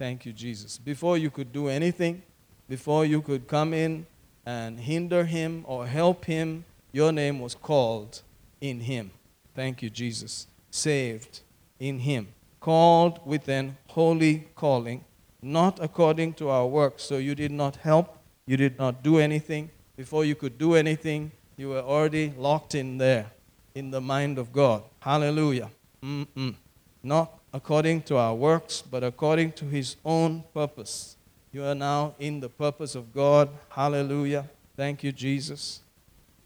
Thank you, Jesus. Before you could do anything, before you could come in and hinder him or help him, your name was called in him. Thank you, Jesus. Saved in him. Called with an holy calling, not according to our works. So you did not help, you did not do anything. Before you could do anything, you were already locked in there in the mind of God. Hallelujah. Mm-mm. Not according to our works, but according to His own purpose. You are now in the purpose of God. Hallelujah. Thank you, Jesus.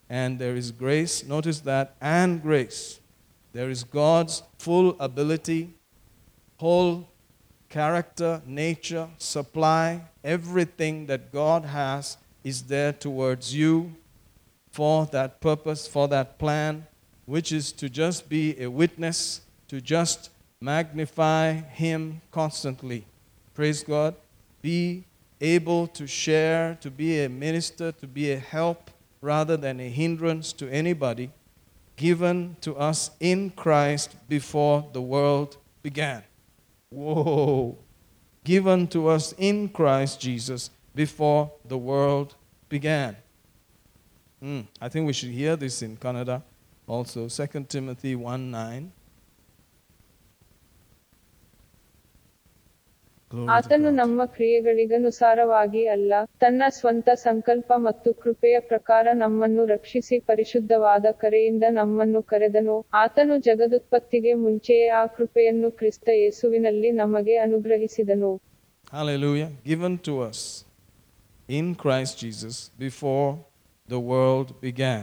And there is grace. Notice that, and grace. There is God's full ability, whole character, nature, supply, everything that God has is there towards you for that purpose, for that plan, which is to just be a witness, to just magnify Him constantly. Praise God. Be able to share, to be a minister, to be a help rather than a hindrance to anybody, given to us in Christ before the world began. Whoa! Given to us in Christ Jesus before the world began. Mm, I think we should hear this in Kannada also 2 Timothy 1 9. ಆತನು ನಮ್ಮ ಕ್ರಿಯೆಗಳಿಗನುಸಾರವಾಗಿ ಅಲ್ಲ ತನ್ನ ಸ್ವಂತ ಸಂಕಲ್ಪ ಮತ್ತು ಕೃಪೆಯ ಪ್ರಕಾರ ನಮ್ಮನ್ನು ರಕ್ಷಿಸಿ ಪರಿಶುದ್ಧವಾದ ಕರೆಯಿಂದ ನಮ್ಮನ್ನು ಕರೆದನು ಆತನು ಜಗದುತ್ಪತ್ತಿಗೆ ಮುಂಚೆಯೇ ಆ ಕೃಪೆಯನ್ನು ಕ್ರಿಸ್ತ ಯೇಸುವಿನಲ್ಲಿ ನಮಗೆ ಅನುಗ್ರಹಿಸಿದನು Hallelujah. Given to us in Christ Jesus before the world began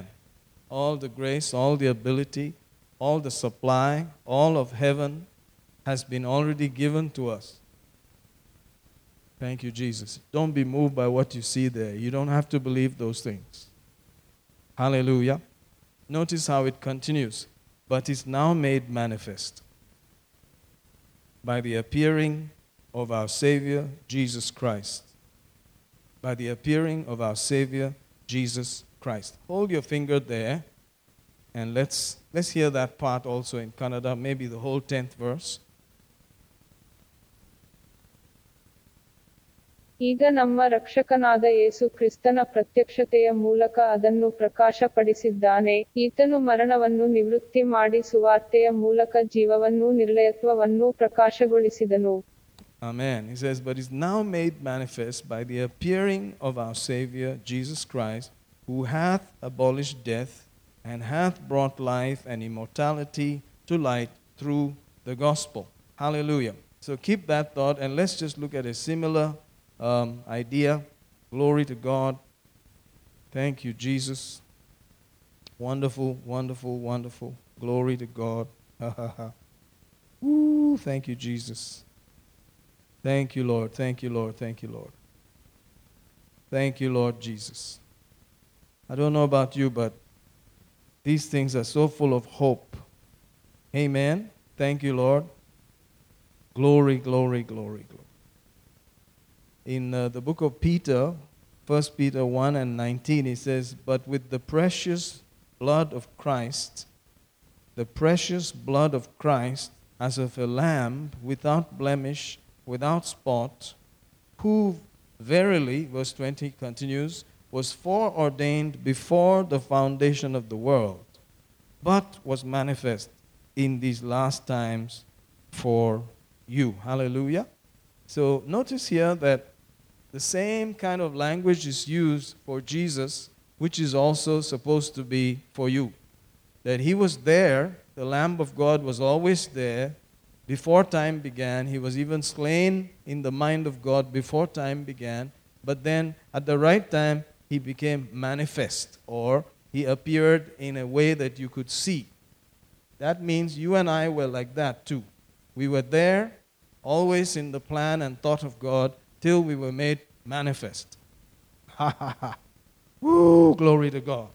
all the grace, all the ability, all the supply, all of heaven has been already given to us. Thank you, Jesus. Don't be moved by what you see there. You don't have to believe those things. Hallelujah. Notice how it continues. But is now made manifest by the appearing of our Savior, Jesus Christ. By the appearing of our Savior, Jesus Christ. Hold your finger there and let's, let's hear that part also in Kannada, maybe the whole 10th verse. ಈಗ ನಮ್ಮ ರಕ್ಷಕನಾದ ಯೇಸು ಕ್ರಿಸ್ತನ ಪ್ರತ್ಯಕ್ಷತೆಯ ಮೂಲಕ ಅದನ್ನು ಪ್ರಕಾಶಪಡಿಸಿದ್ದಾನೆ ಈತನು ಮರಣವನ್ನು ನಿವೃತ್ತಿ ಮಾಡಿ ಸುವಾರ್ತೆಯ ಮೂಲಕ ಜೀವವನ್ನು ನಿರ್ಲಯತ್ವವನ್ನು ಪ್ರಕಾಶಗೊಳಿಸಿದನು Amen. He says, but is now made manifest by the appearing of our Savior, Jesus Christ, who hath abolished death, and hath brought life and immortality to light through the gospel. Hallelujah. So keep that thought, and let's just look at a similar um, idea. Glory to God. Thank you, Jesus. Wonderful, wonderful, wonderful. Glory to God. Ooh, thank you, Jesus. Thank you, Lord. Thank you, Lord. Thank you, Lord. Thank you, Lord Jesus. I don't know about you, but these things are so full of hope. Amen. Thank you, Lord. Glory, glory, glory, glory. In uh, the book of Peter, 1 Peter 1 and 19, he says, But with the precious blood of Christ, the precious blood of Christ, as of a lamb without blemish, without spot, who verily, verse 20 continues, was foreordained before the foundation of the world, but was manifest in these last times for you. Hallelujah. So notice here that the same kind of language is used for Jesus, which is also supposed to be for you. That he was there, the Lamb of God was always there before time began. He was even slain in the mind of God before time began. But then at the right time, he became manifest or he appeared in a way that you could see. That means you and I were like that too. We were there, always in the plan and thought of God, till we were made manifest. Ha ha ha. Woo, glory to God.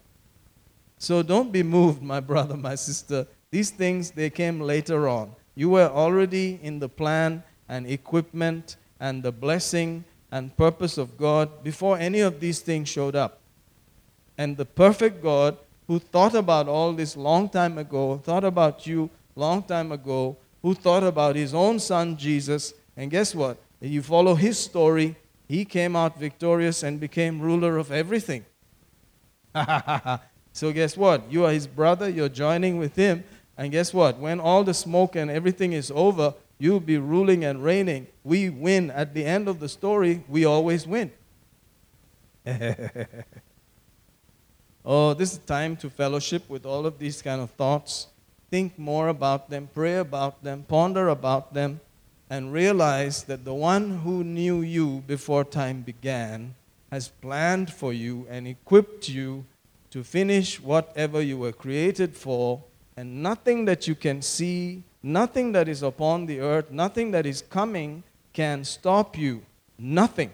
So don't be moved, my brother, my sister. These things, they came later on. You were already in the plan and equipment and the blessing and purpose of God before any of these things showed up. And the perfect God who thought about all this long time ago, thought about you long time ago, who thought about his own son Jesus, and guess what? If you follow his story, he came out victorious and became ruler of everything. so guess what? You are his brother, you're joining with him, and guess what? When all the smoke and everything is over, you'll be ruling and reigning. We win. At the end of the story, we always win. oh, this is time to fellowship with all of these kind of thoughts. Think more about them, pray about them, ponder about them, and realize that the one who knew you before time began has planned for you and equipped you to finish whatever you were created for, and nothing that you can see, nothing that is upon the earth, nothing that is coming can stop you. Nothing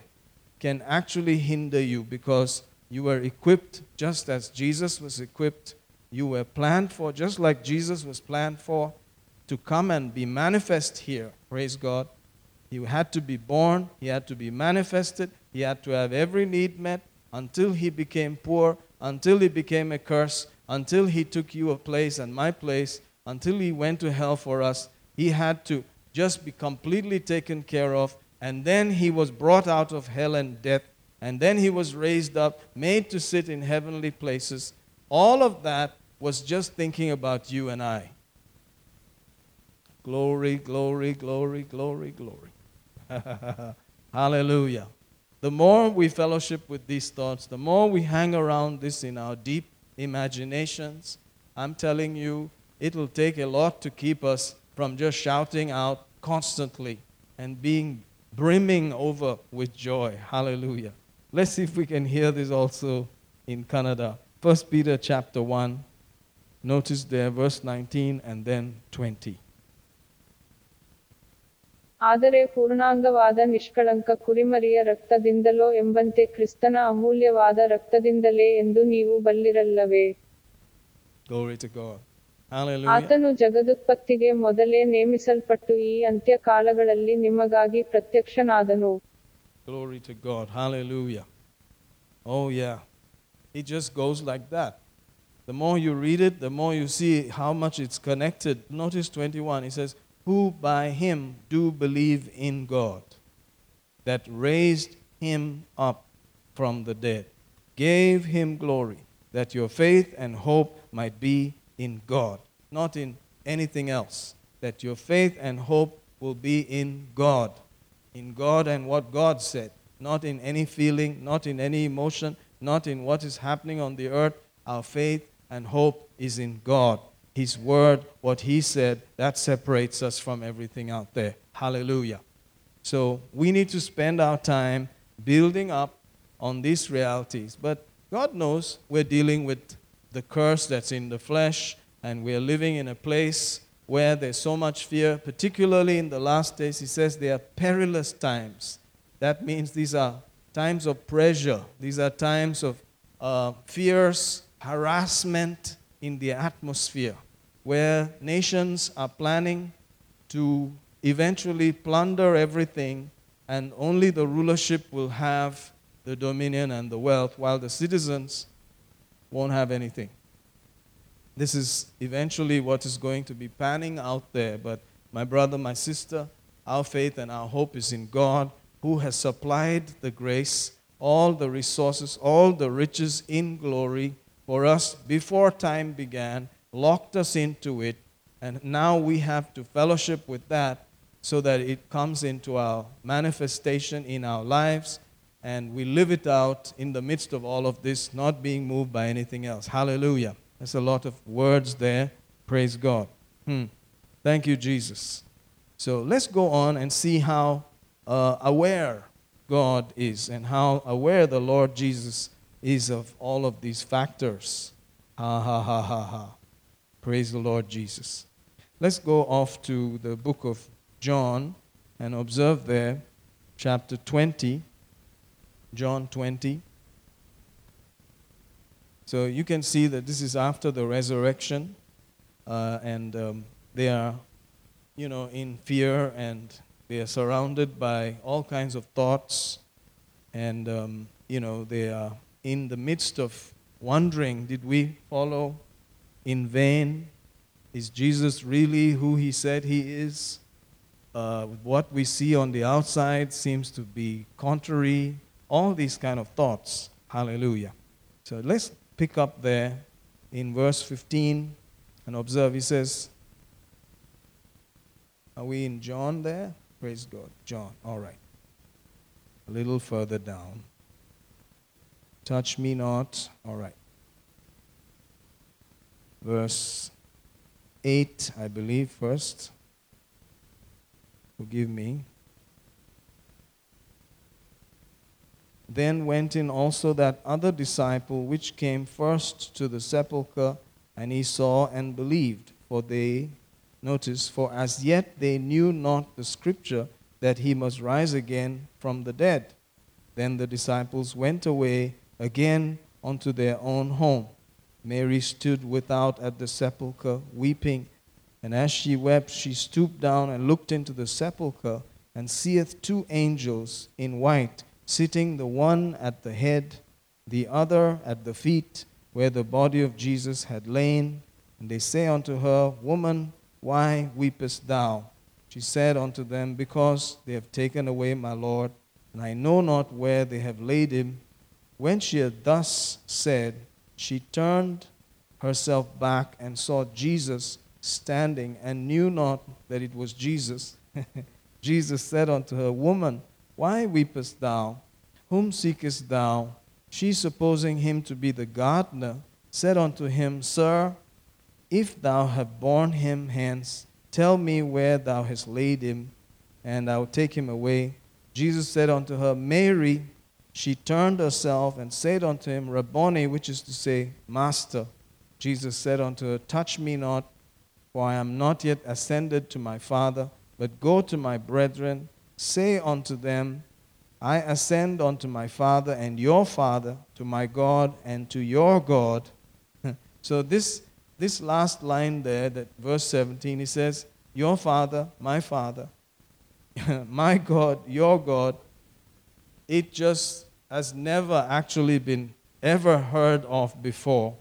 can actually hinder you because you were equipped just as Jesus was equipped. You were planned for, just like Jesus was planned for, to come and be manifest here. Praise God. He had to be born, he had to be manifested, he had to have every need met until he became poor, until he became a curse, until he took you a place and my place, until he went to hell for us. He had to just be completely taken care of. And then he was brought out of hell and death. And then he was raised up, made to sit in heavenly places. All of that was just thinking about you and I. Glory, glory, glory, glory, glory. Hallelujah. The more we fellowship with these thoughts, the more we hang around this in our deep imaginations, I'm telling you, it will take a lot to keep us from just shouting out constantly and being brimming over with joy. Hallelujah. Let's see if we can hear this also in Kannada. 1 Peter chapter 1, notice there, verse 19 and then 20. ಆದರೆ ಪೂರ್ಣಾಂಗವಾದ ನಿಷ್ಕಳಂಕ ಕುರಿಮರಿಯ ರಕ್ತದಿಂದಲೋ ಎಂಬಂತೆ ಕ್ರಿಸ್ತನ ಅಮೂಲ್ಯವಾದ ರಕ್ತದಿಂದಲೇ ಎಂದು ನೀವು ಬಲ್ಲಿರಲ್ಲವೇ Glory to God. Hallelujah. ಆತನು ಜಗದುತ್ಪತ್ತಿಗೆ ಮೊದಲೇ ನೇಮಿಸಲ್ಪಟ್ಟು ಈ ಅಂತ್ಯಕಾಲಗಳಲ್ಲಿ ನಿಮಗಾಗಿ ಪ್ರತ್ಯಕ್ಷನಾದನು Glory to God. Hallelujah. Oh, yeah. It just goes like that. The more you read it, the more you see how much it's connected. Notice 21. It says, Who by him do believe in God, that raised him up from the dead, gave him glory, that your faith and hope might be in God, not in anything else. That your faith and hope will be in God, in God and what God said, not in any feeling, not in any emotion, not in what is happening on the earth. Our faith and hope is in God. His word, what He said, that separates us from everything out there. Hallelujah. So we need to spend our time building up on these realities. But God knows we're dealing with the curse that's in the flesh, and we're living in a place where there's so much fear, particularly in the last days. He says they are perilous times. That means these are times of pressure, these are times of uh, fierce harassment in the atmosphere, where nations are planning to eventually plunder everything, and only the rulership will have the dominion and the wealth, while the citizens won't have anything. This is eventually what is going to be panning out there. But my brother, my sister, our faith and our hope is in God who has supplied the grace, all the resources, all the riches in glory for us before time began, locked us into it, and now we have to fellowship with that so that it comes into our manifestation in our lives and we live it out in the midst of all of this, not being moved by anything else. Hallelujah. There's a lot of words there. Praise God. Hmm. Thank you, Jesus. So let's go on and see how uh, aware God is and how aware the Lord Jesus is of all of these factors. Ha ha ha ha ha. Praise the Lord Jesus. Let's go off to the book of John and observe there, chapter 20. John 20. So you can see that this is after the resurrection, uh, and um, they are, you know, in fear and they are surrounded by all kinds of thoughts, and, um, you know, they are in the midst of wondering did we follow in vain? Is Jesus really who he said he is? Uh, what we see on the outside seems to be contrary. All these kind of thoughts. Hallelujah. So let's pick up there in verse 15 and observe. He says, Are we in John there? Praise God. John. All right. A little further down. Touch me not. All right. Verse 8, I believe, first. Forgive me. Then went in also that other disciple which came first to the sepulchre, and he saw and believed. For they, notice, for as yet they knew not the scripture that he must rise again from the dead. Then the disciples went away again unto their own home. Mary stood without at the sepulchre, weeping. And as she wept, she stooped down and looked into the sepulchre, and seeth two angels in white sitting the one at the head, the other at the feet, where the body of Jesus had lain. And they say unto her, Woman, why weepest thou? She said unto them, Because they have taken away my Lord, and I know not where they have laid him. When she had thus said, she turned herself back and saw Jesus standing, and knew not that it was Jesus. Jesus said unto her, Woman, why weepest thou? Whom seekest thou? She, supposing him to be the gardener, said unto him, Sir, if thou have borne him hence, tell me where thou hast laid him, and I will take him away. Jesus said unto her, Mary. She turned herself and said unto him, Rabboni, which is to say, Master. Jesus said unto her, Touch me not, for I am not yet ascended to my Father, but go to my brethren Say unto them, I ascend unto my Father and your Father, to my God and to your God. so this this last line there, that verse 17, he says, Your Father, my Father, my God, your God, it just has never actually been ever heard of before.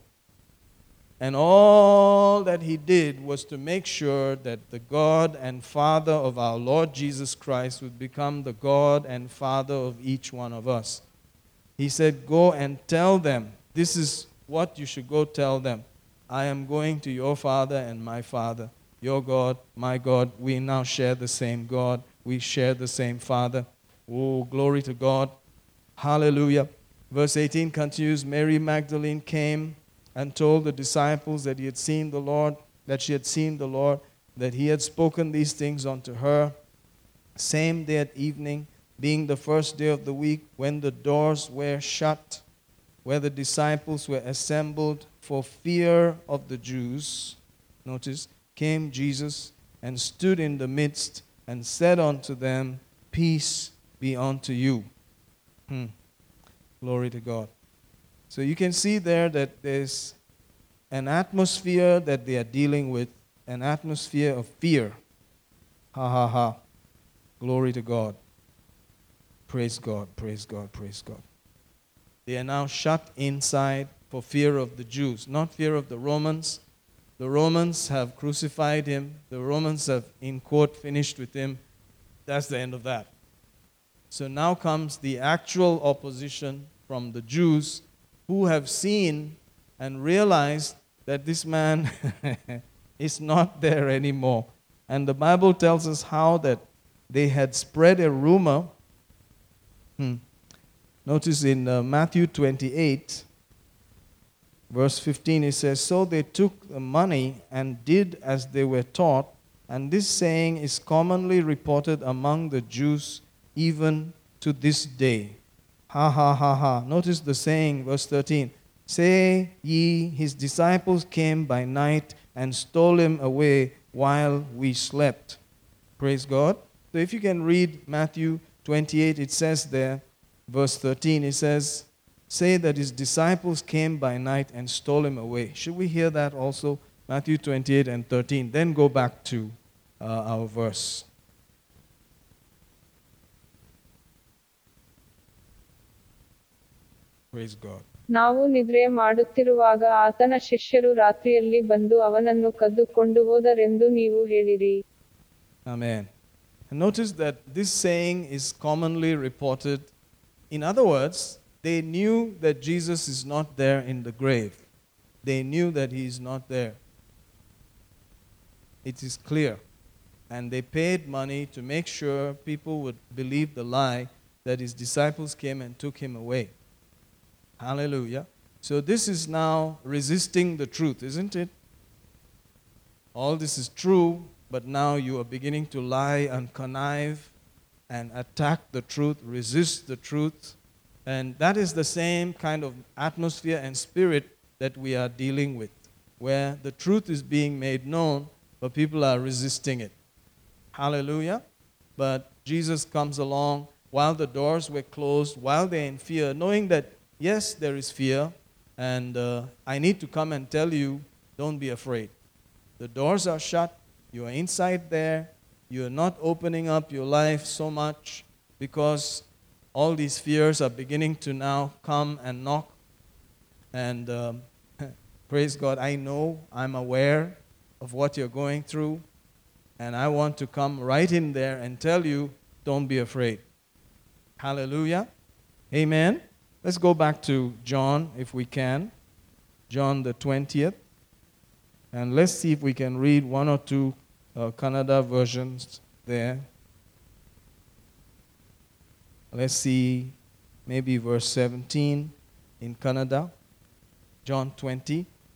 And all that he did was to make sure that the God and Father of our Lord Jesus Christ would become the God and Father of each one of us. He said, Go and tell them. This is what you should go tell them. I am going to your Father and my Father, your God, my God. We now share the same God. We share the same Father. Oh, glory to God. Hallelujah. Verse 18 continues Mary Magdalene came and told the disciples that he had seen the Lord, that she had seen the Lord, that he had spoken these things unto her. Same day at evening, being the first day of the week, when the doors were shut, where the disciples were assembled for fear of the Jews, notice, came Jesus and stood in the midst and said unto them, Peace be unto you. Hmm. Glory to God. So you can see there that there's an atmosphere that they are dealing with, an atmosphere of fear. Ha ha ha. Glory to God. Praise God, praise God, praise God. They are now shut inside for fear of the Jews, not fear of the Romans. The Romans have crucified him, the Romans have, in court, finished with him. That's the end of that. So now comes the actual opposition from the Jews who have seen and realized that this man is not there anymore. And the Bible tells us how that they had spread a rumor. Hmm. Notice in uh, Matthew 28, verse 15, it says, So they took the money and did as they were taught. And this saying is commonly reported among the Jews even to this day. Ha ha ha ha. Notice the saying, verse 13. Say ye, his disciples came by night and stole him away while we slept. Praise God. So if you can read Matthew 28, it says there, verse 13, it says, Say that his disciples came by night and stole him away. Should we hear that also? Matthew 28 and 13. Then go back to uh, our verse. Praise God. ನಾವು ನಿದ್ರೆ ಮಾಡುತ್ತಿರುವಾಗ ಆತನ ಶಿಷ್ಯರು ರಾತ್ರಿಯಲ್ಲಿ ಬಂದು ಅವನನ್ನು ಕದ್ದುಕೊಂಡು ಹೋದರೆಂದು ನೀವು ಹೇಳಿರಿ Amen. And notice that this saying is commonly reported. In other words, they knew that Jesus is not there in the grave. They knew that he is not there. It is clear. And they paid money to make sure people would believe the lie that his disciples came and took him away. Hallelujah. So this is now resisting the truth, isn't it? All this is true, but now you are beginning to lie and connive and attack the truth, resist the truth. And that is the same kind of atmosphere and spirit that we are dealing with, where the truth is being made known, but people are resisting it. Hallelujah. But Jesus comes along while the doors were closed, while they're in fear, knowing that yes, there is fear, and uh, I need to come and tell you don't be afraid. The doors are shut, you are inside there, you are not opening up your life so much because all these fears are beginning to now come and knock. And um, praise God, I know, I'm aware of what you're going through, and I want to come right in there and tell you don't be afraid. Hallelujah. Amen. Let's go back to John if we can. John the 20th. And let's see if we can read one or two uh, Kannada versions there. Let's see maybe verse 17 in Kannada, John 20.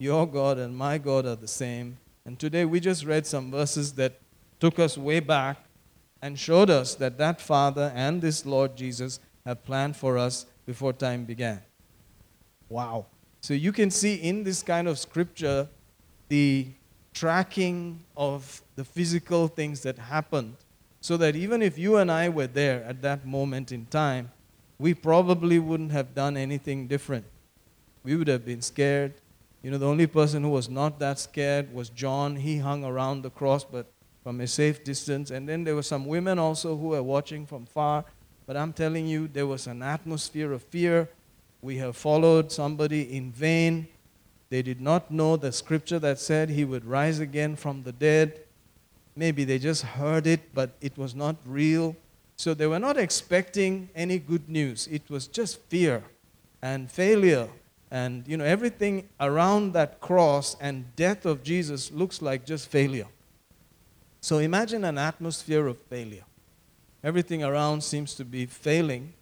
Your God and my God are the same. And today we just read some verses that took us way back and showed us that that Father and this Lord Jesus have planned for us before time began. Wow. So you can see in this kind of scripture the tracking of the physical things that happened. So that even if you and I were there at that moment in time, we probably wouldn't have done anything different. We would have been scared. You know, the only person who was not that scared was John. He hung around the cross, but from a safe distance. And then there were some women also who were watching from far. But I'm telling you, there was an atmosphere of fear. We have followed somebody in vain. They did not know the scripture that said he would rise again from the dead. Maybe they just heard it, but it was not real. So they were not expecting any good news. It was just fear and failure. And, you know, everything around that cross and death of Jesus looks like just failure. So imagine an atmosphere of failure. Everything around seems to be failing,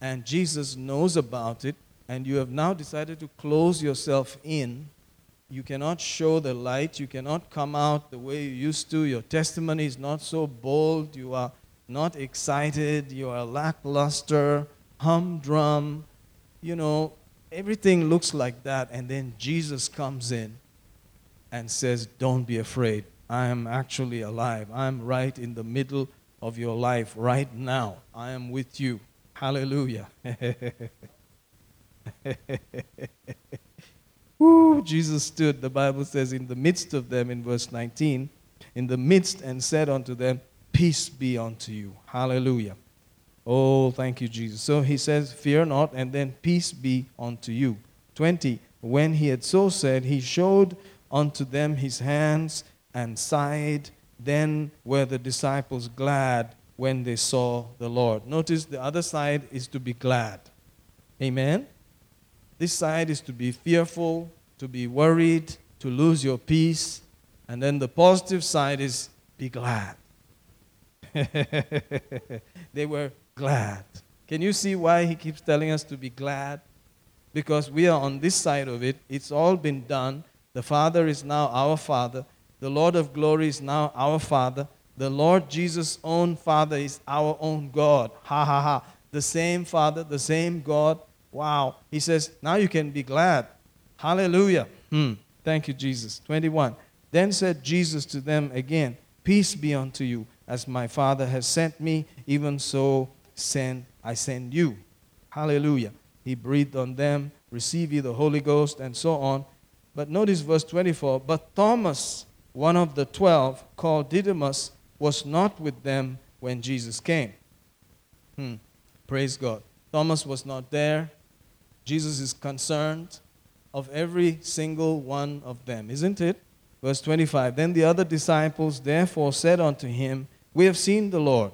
and Jesus knows about it, and you have now decided to close yourself in. You cannot show the light. You cannot come out the way you used to. Your testimony is not so bold. You are not excited. You are lackluster, humdrum. You know, everything looks like that. And then Jesus comes in and says, Don't be afraid. I am actually alive. I'm right in the middle of your life right now. I am with you. Hallelujah. Woo, Jesus stood, the Bible says, in the midst of them in verse 19, in the midst and said unto them, Peace be unto you. Hallelujah. Oh, thank you, Jesus. So he says, Fear not, and then peace be unto you. 20. When he had so said, he showed unto them his hands and side. Then were the disciples glad when they saw the Lord. Notice the other side is to be glad. Amen? This side is to be fearful, to be worried, to lose your peace. And then the positive side is be glad. they were glad. Can you see why he keeps telling us to be glad? Because we are on this side of it. It's all been done. The Father is now our Father. The Lord of glory is now our Father. The Lord Jesus' own Father is our own God. Ha ha ha. The same Father, the same God. Wow. He says, now you can be glad. Hallelujah. Hmm. Thank you, Jesus. 21. Then said Jesus to them again, Peace be unto you. As my Father has sent me, even so send I send you. Hallelujah. He breathed on them, receive ye the Holy Ghost, and so on. But notice verse 24. But Thomas, one of the twelve, called Didymus, was not with them when Jesus came. Hmm. Praise God. Thomas was not there. Jesus is concerned of every single one of them, isn't it? Verse 25 Then the other disciples therefore said unto him, We have seen the Lord.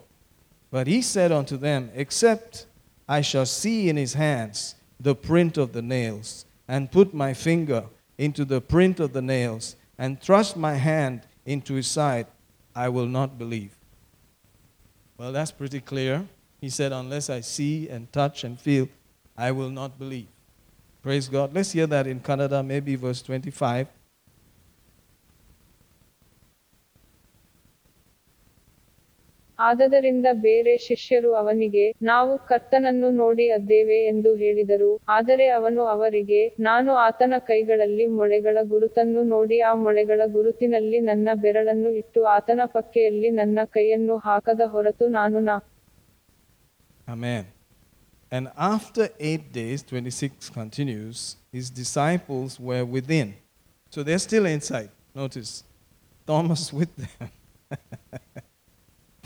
But he said unto them, Except I shall see in his hands the print of the nails, and put my finger into the print of the nails, and thrust my hand into his side, I will not believe. Well, that's pretty clear. He said, Unless I see and touch and feel, I will not believe. Praise God. Let's hear that in Kannada, maybe verse 25. ಆದದರಿಂದ ಬೇರೆ ಶಿಷ್ಯರು ಅವನಿಗೆ ನಾವು ಕರ್ತನನ್ನು ನೋಡಿ ಅದ್ದೇವೆ ಎಂದು ಹೇಳಿದರು ಆದರೆ ಅವನು ಅವರಿಗೆ ನಾನು ಆತನ ಕೈಗಳಲ್ಲಿ ಮೊಳೆಗಳ ಗುರುತನ್ನು ನೋಡಿ ಆ ಮೊಳೆಗಳ ಗುರುತಿನಲ್ಲಿ ನನ್ನ ಬೆರಳನ್ನು ಇಟ್ಟು ಆತನ ಪಕ್ಕೆಯಲ್ಲಿ ನನ್ನ ಕೈಯನ್ನು ಹಾಕದ ಹೊರತು ನಾನು ನಾ Amen. And after eight days, 26 continues, his disciples were within. So they're still inside. Notice, Thomas with them.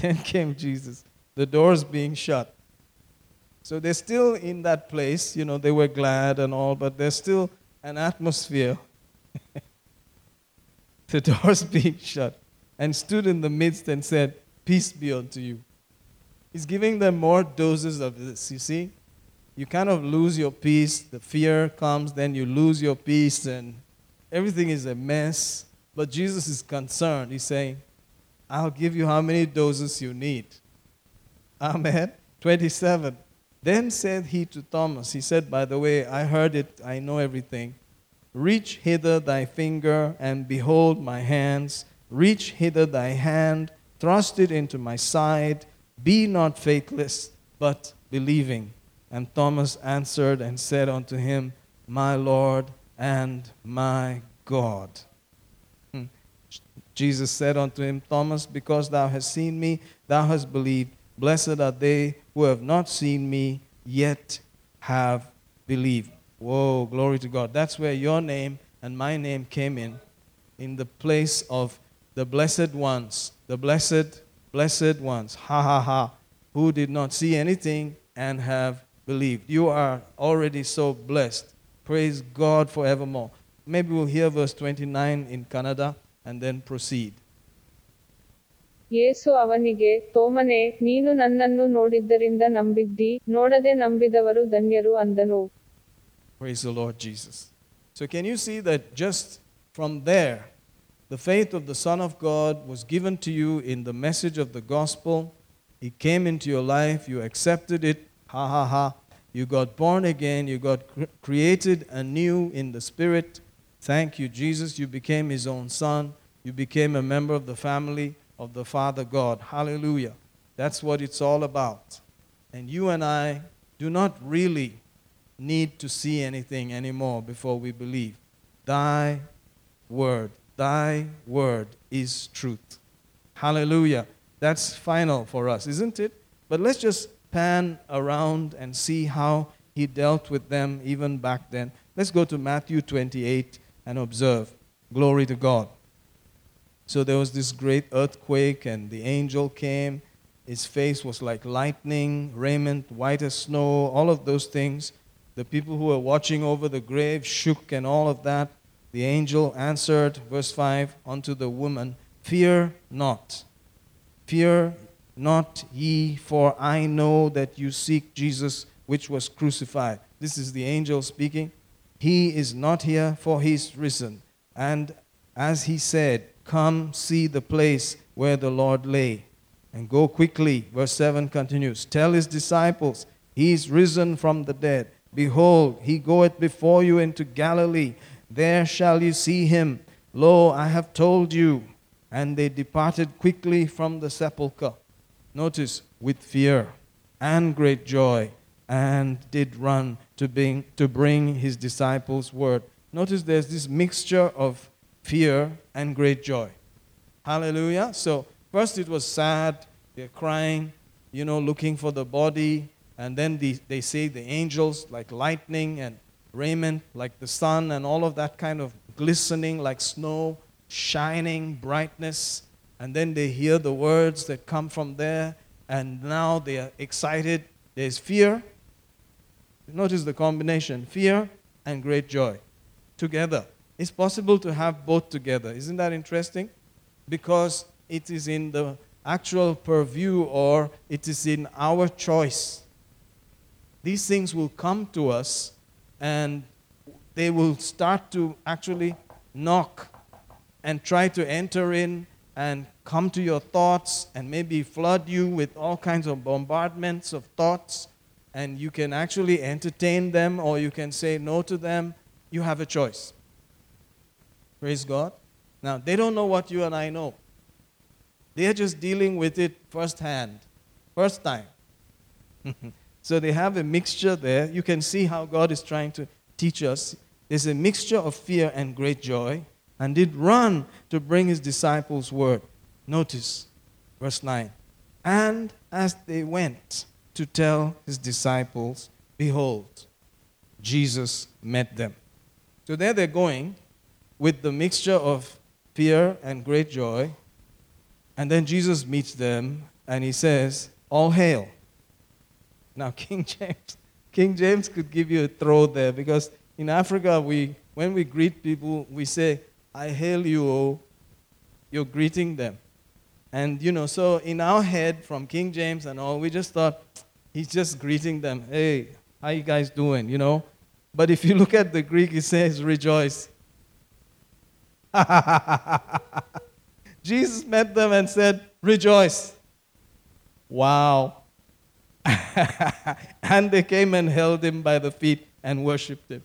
then came Jesus, the doors being shut. So they're still in that place. You know, they were glad and all, but there's still an atmosphere. the doors being shut. And stood in the midst and said, Peace be unto you. He's giving them more doses of this, you see? You kind of lose your peace, the fear comes, then you lose your peace, and everything is a mess. But Jesus is concerned. He's saying, I'll give you how many doses you need. Amen. 27. Then said he to Thomas, He said, By the way, I heard it, I know everything. Reach hither thy finger, and behold my hands. Reach hither thy hand, thrust it into my side. Be not faithless, but believing. And Thomas answered and said unto him, my Lord and my God. Jesus said unto him, Thomas, because thou hast seen me, thou hast believed. Blessed are they who have not seen me, yet have believed. Whoa, glory to God. That's where your name and my name came in, in the place of the blessed ones, the blessed, blessed ones. Ha ha ha. Who did not see anything and have believed. You are already so blessed. Praise God forevermore. Maybe we'll hear verse 29 in Kannada and then proceed. ಯೇಸು ಅವನಿಗೆ ತೋಮನೇ ನೀನು ನನ್ನನ್ನು ನೋಡಿದ್ದರಿಂದ ನಂಬಿದ್ದಿ ನೋಡದೆ ನಂಬಿದವರು ಧನ್ಯರು ಅಂದನು Praise the Lord Jesus. So, can you see that just from there, the faith of the Son of God was given to you in the message of the gospel? He came into your life, you accepted it, ha ha ha. You got born again, you got cr- created anew in the Spirit. Thank you, Jesus. You became His own Son, you became a member of the family of the Father God. Hallelujah. That's what it's all about. And you and I do not really need to see anything anymore before we believe. Thy word, thy word is truth. Hallelujah. That's final for us, isn't it? But let's just pan around and see how he dealt with them even back then. Let's go to Matthew 28 and observe. Glory to God. So there was this great earthquake, and the angel came. His face was like lightning, raiment white as snow, all of those things. The people who were watching over the grave shook and all of that. The angel answered, verse 5, unto the woman, Fear not. Fear not ye, for I know that you seek Jesus which was crucified. This is the angel speaking. He is not here, for he is risen. And as he said, Come see the place where the Lord lay. And go quickly. Verse 7 continues Tell his disciples, He is risen from the dead. Behold, he goeth before you into Galilee. There shall you see him. Lo, I have told you. And they departed quickly from the sepulchre. Notice, with fear and great joy, and did run to bring, to bring his disciples word. Notice there's this mixture of fear and great joy. Hallelujah. So, first it was sad, they're crying, you know, looking for the body. And then the, they say the angels, like lightning and raiment, like the sun, and all of that kind of glistening like snow, shining brightness. And then they hear the words that come from there, and now they are excited. There's fear. Notice the combination fear and great joy together. It's possible to have both together. Isn't that interesting? Because it is in the actual purview or it is in our choice. These things will come to us and they will start to actually knock and try to enter in and come to your thoughts and maybe flood you with all kinds of bombardments of thoughts. And you can actually entertain them or you can say no to them. You have a choice. Praise God. Now, they don't know what you and I know. They're just dealing with it firsthand, first time. so they have a mixture there. You can see how God is trying to teach us. There's a mixture of fear and great joy, and did run to bring his disciples word. Notice verse 9. And as they went to tell his disciples, behold, Jesus met them. So there they're going with the mixture of fear and great joy. And then Jesus meets them and he says, All hail. Now, King James, King James could give you a throw there because in Africa, we, when we greet people, we say, I hail you, oh. You're greeting them. And, you know, so in our head, from King James and all, we just thought, he's just greeting them. Hey, how you guys doing, you know? But if you look at the Greek, it says, rejoice. Jesus met them and said, Rejoice. Wow. and they came and held him by the feet and worshiped him.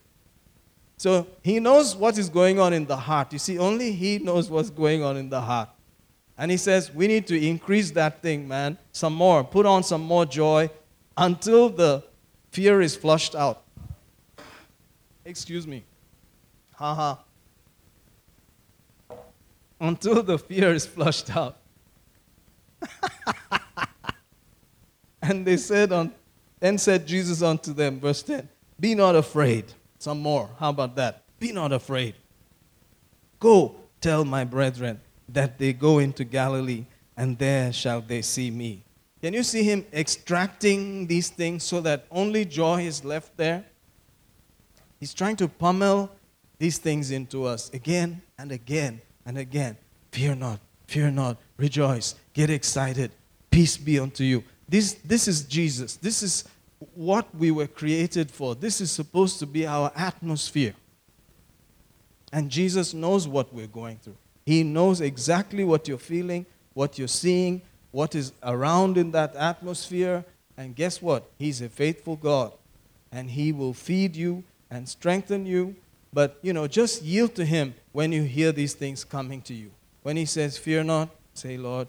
So he knows what is going on in the heart. You see, only he knows what's going on in the heart. And he says, We need to increase that thing, man, some more. Put on some more joy until the fear is flushed out. Excuse me. Haha. Until the fear is flushed out. and they said on then said Jesus unto them, verse 10, Be not afraid. Some more. How about that? Be not afraid. Go tell my brethren that they go into Galilee, and there shall they see me. Can you see him extracting these things so that only joy is left there? He's trying to pummel these things into us again and again and again. Fear not, fear not, rejoice, get excited, peace be unto you. This, this is Jesus. This is what we were created for. This is supposed to be our atmosphere. And Jesus knows what we're going through. He knows exactly what you're feeling, what you're seeing, what is around in that atmosphere. And guess what? He's a faithful God. And He will feed you and strengthen you. But, you know, just yield to Him when you hear these things coming to you. When He says, Fear not, say, Lord,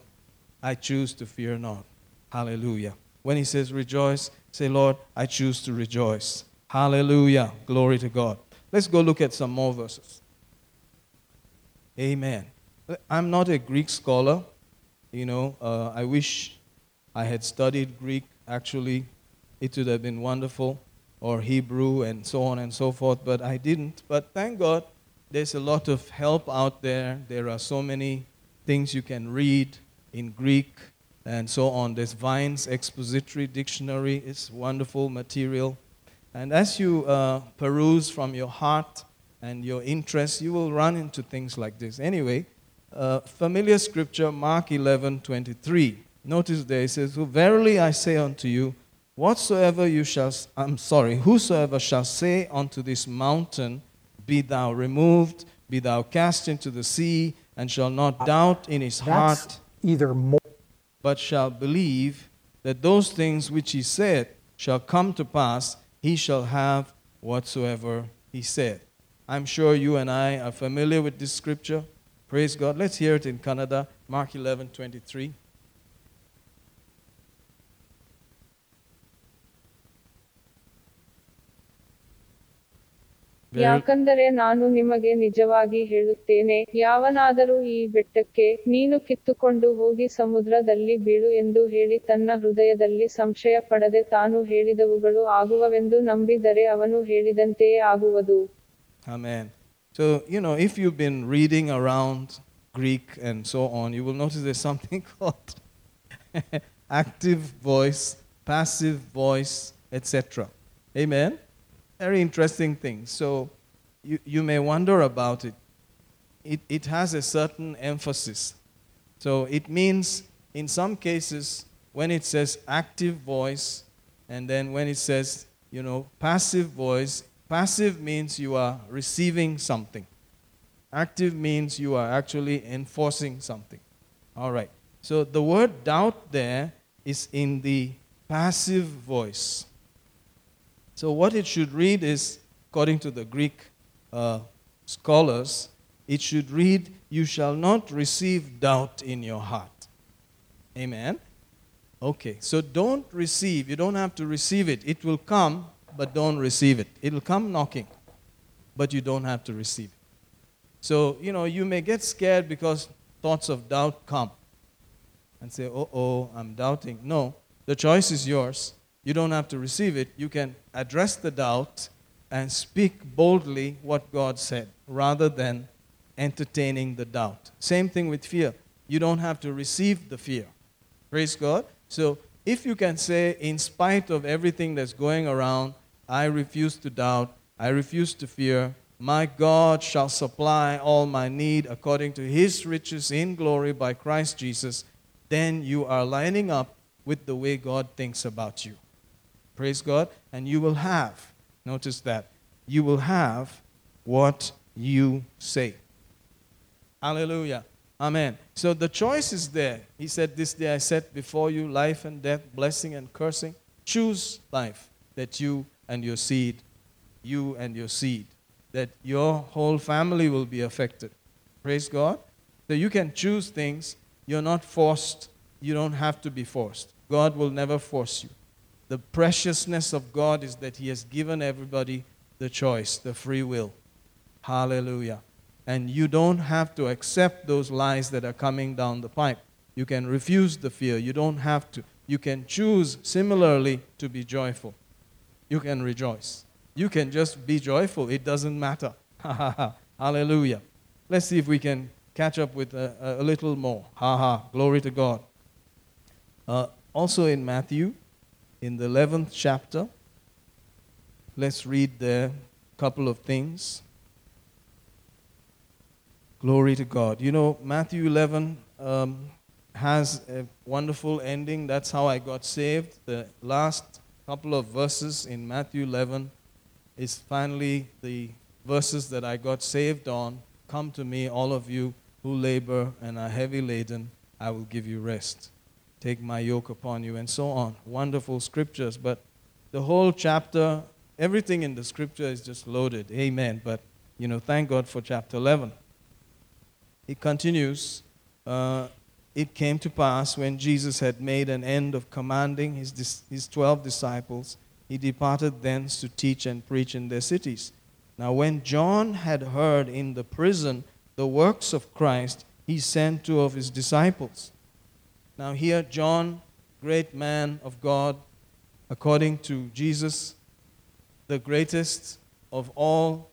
I choose to fear not. Hallelujah. When He says, Rejoice, say, Lord, I choose to rejoice. Hallelujah. Glory to God. Let's go look at some more verses. Amen. I'm not a Greek scholar. You know, uh, I wish I had studied Greek. Actually, it would have been wonderful, or Hebrew, and so on and so forth, but I didn't. But thank God, there's a lot of help out there. There are so many things you can read in Greek and so on. There's Vine's Expository Dictionary, it's wonderful material. And as you uh, peruse from your heart, and your interests, you will run into things like this. Anyway, uh, familiar scripture, Mark 11 23. Notice there it says, Verily I say unto you, whatsoever you shall, I'm sorry, whosoever shall say unto this mountain, Be thou removed, be thou cast into the sea, and shall not doubt in his That's heart, either more. but shall believe that those things which he said shall come to pass, he shall have whatsoever he said. I'm sure you and I are familiar with this scripture. Praise God. Let's hear it in Canada, Mark 11 23. ಯಾಕಂದರೆ ನಾನು ನಿಮಗೆ ನಿಜವಾಗಿ ಹೇಳುತ್ತೇನೆ ಯಾವನಾದರೂ ಈ ಬೆಟ್ಟಕ್ಕೆ ನೀನು ಕಿತ್ತುಕೊಂಡು ಹೋಗಿ ಸಮುದ್ರದಲ್ಲಿ ಬೀಳು ಎಂದು ಹೇಳಿ ತನ್ನ ಹೃದಯದಲ್ಲಿ ಸಂಶಯ ಪಡದೆ ತಾನು ಹೇಳಿದವುಗಳು ಆಗುವವೆಂದು ನಂಬಿದರೆ ಅವನು ಹೇಳಿದಂತೆಯೇ ಆಗುವುದು Amen. So, you know, if you've been reading around Greek and so on, you will notice there's something called active voice, passive voice, etc. Amen? Very interesting thing. So, you, you may wonder about it. it. It has a certain emphasis. So, it means in some cases, when it says active voice, and then when it says, you know, passive voice, passive means you are receiving something. Active means you are actually enforcing something. All right. So the word doubt there is in the passive voice. So what it should read is, according to the Greek uh, scholars, it should read, You shall not receive doubt in your heart. Amen. Okay, so don't receive. You don't have to receive it. It will come, but don't receive it. It'll come knocking, but you don't have to receive it. So, you know, you may get scared because thoughts of doubt come and say, oh, oh, I'm doubting. No, the choice is yours. You don't have to receive it. You can address the doubt and speak boldly what God said rather than entertaining the doubt. Same thing with fear. You don't have to receive the fear. Praise God. So, if you can say, in spite of everything that's going around, I refuse to doubt, I refuse to fear, my God shall supply all my need according to his riches in glory by Christ Jesus, then you are lining up with the way God thinks about you. Praise God. And you will have, notice that, you will have what you say. Hallelujah. Amen. So the choice is there. He said, This day I set before you life and death, blessing and cursing. Choose life that you and your seed, you and your seed, that your whole family will be affected. Praise God. So you can choose things. You're not forced. You don't have to be forced. God will never force you. The preciousness of God is that He has given everybody the choice, the free will. Hallelujah. And you don't have to accept those lies that are coming down the pipe. You can refuse the fear. You don't have to. You can choose similarly to be joyful. You can rejoice. You can just be joyful. It doesn't matter. Hallelujah. Let's see if we can catch up with a, a little more. Ha ha. Glory to God. Uh, also in Matthew, in the 11th chapter, let's read there a couple of things. Glory to God. You know, Matthew 11 um, has a wonderful ending. That's how I got saved. The last couple of verses in Matthew 11 is finally the verses that I got saved on. Come to me, all of you who labor and are heavy laden, I will give you rest. Take my yoke upon you, and so on. Wonderful scriptures, but the whole chapter, everything in the scripture is just loaded. Amen. But, you know, thank God for chapter 11. He continues. Uh, it came to pass when Jesus had made an end of commanding his, his 12 disciples, he departed thence to teach and preach in their cities. Now, when John had heard in the prison the works of Christ, he sent two of his disciples. Now, here, John, great man of God, according to Jesus, the greatest of all,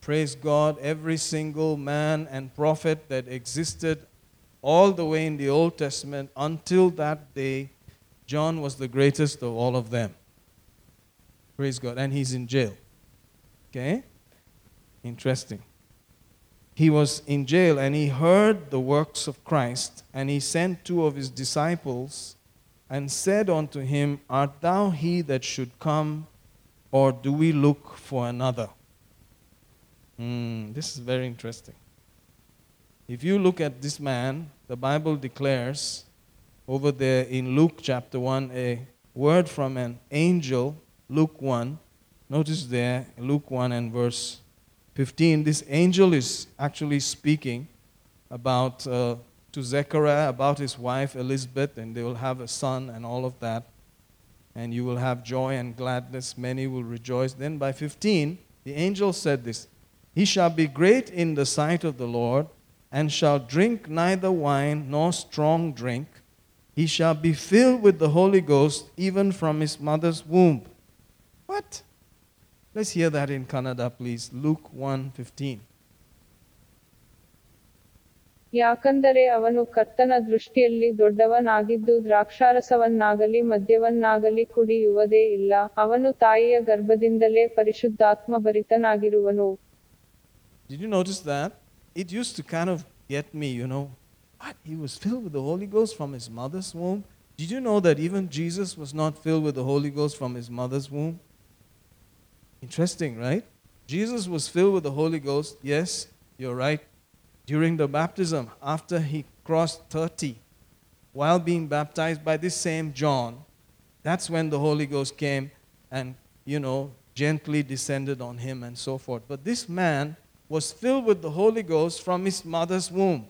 praise God, every single man and prophet that existed all the way in the Old Testament until that day, John was the greatest of all of them. Praise God. And he's in jail. Okay? Interesting. He was in jail and he heard the works of Christ, and he sent two of his disciples and said unto him, Art thou he that should come, or do we look for another? Mm, this is very interesting. If you look at this man, the Bible declares over there in Luke chapter 1 a word from an angel, Luke 1. Notice there, Luke 1 and verse 15, this angel is actually speaking about uh, to Zechariah about his wife Elizabeth, and they will have a son and all of that. And you will have joy and gladness, many will rejoice. Then by 15, the angel said this He shall be great in the sight of the Lord and shall drink neither wine nor strong drink. He shall be filled with the Holy Ghost even from his mother's womb. What? Let's hear that in Kannada, please. Luke 1:15. ಯಾಕಂದರೆ ಅವನು ಕರ್ತನ ದೃಷ್ಟಿಯಲ್ಲಿ ದೊಡ್ಡವನಾಗಿದ್ದು ದ್ರಾಕ್ಷಾರಸವನ್ನಾಗಲಿ ಮದ್ಯವನ್ನಾಗಲಿ ಕುಡಿಯುವುದೇ ಇಲ್ಲ ಅವನು ತಾಯಿಯ ಗರ್ಭದಿಂದಲೇ ಪರಿಶುದ್ಧಾತ್ಮ ಭರಿತನಾಗಿರುವನು Did you notice that? It used to kind of get me, you know. What? He was filled with the Holy Ghost from his mother's womb? Did you know that even Jesus was not filled with the Holy Ghost from his mother's womb? Interesting, right? Jesus was filled with the Holy Ghost. Yes, you're right. During the baptism, after he crossed 30, while being baptized by this same John, that's when the Holy Ghost came and, you know, gently descended on him and so forth. But this man was filled with the Holy Ghost from his mother's womb.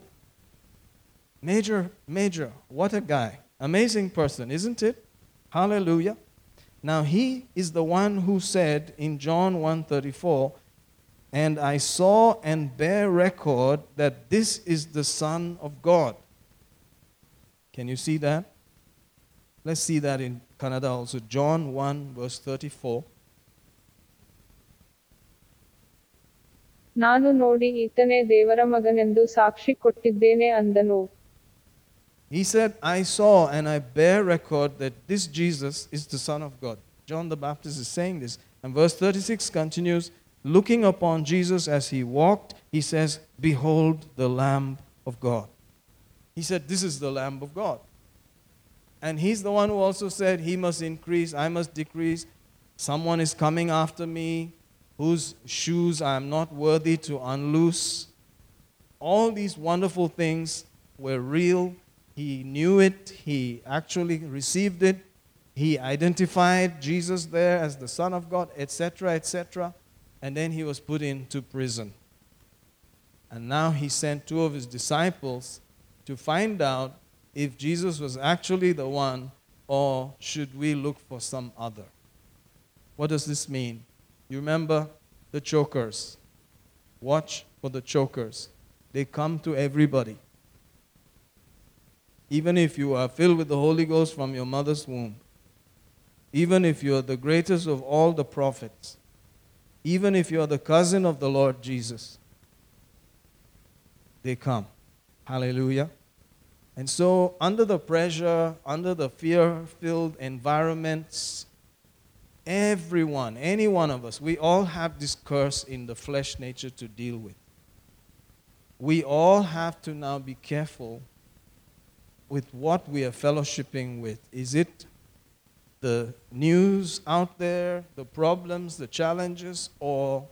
Major, major, what a guy. Amazing person, isn't it? Hallelujah. Now he is the one who said in John 1:34, "And I saw and bear record that this is the Son of God." Can you see that? Let's see that in Kannada also. John 1 verse 34. ನಾನು ನೋಡಿ ಈತನೇ ದೇವರ ಮಗನೆಂದು ಸಾಕ್ಷಿ ಕೊಟ್ಟಿದ್ದೇನೆ ಅಂದನು He said, I saw and I bear record that this Jesus is the Son of God. John the Baptist is saying this. And verse 36 continues Looking upon Jesus as he walked, he says, Behold the Lamb of God. He said, This is the Lamb of God. And he's the one who also said, He must increase, I must decrease. Someone is coming after me whose shoes I am not worthy to unloose. All these wonderful things were real. He knew it, he actually received it. He identified Jesus there as the Son of God, etc., etc. And then he was put into prison. And now he sent two of his disciples to find out if Jesus was actually the one or should we look for some other. What does this mean? You remember the chokers. Watch for the chokers. They come to everybody. Even if you are filled with the Holy Ghost from your mother's womb, even if you are the greatest of all the prophets, even if you are the cousin of the Lord Jesus, they come. Hallelujah. And so, under the pressure, under the fear filled environments, everyone, any one of us, we all have this curse in the flesh nature to deal with. We all have to now be careful with what we are fellowshipping with. Is it the news out there, the problems, the challenges, or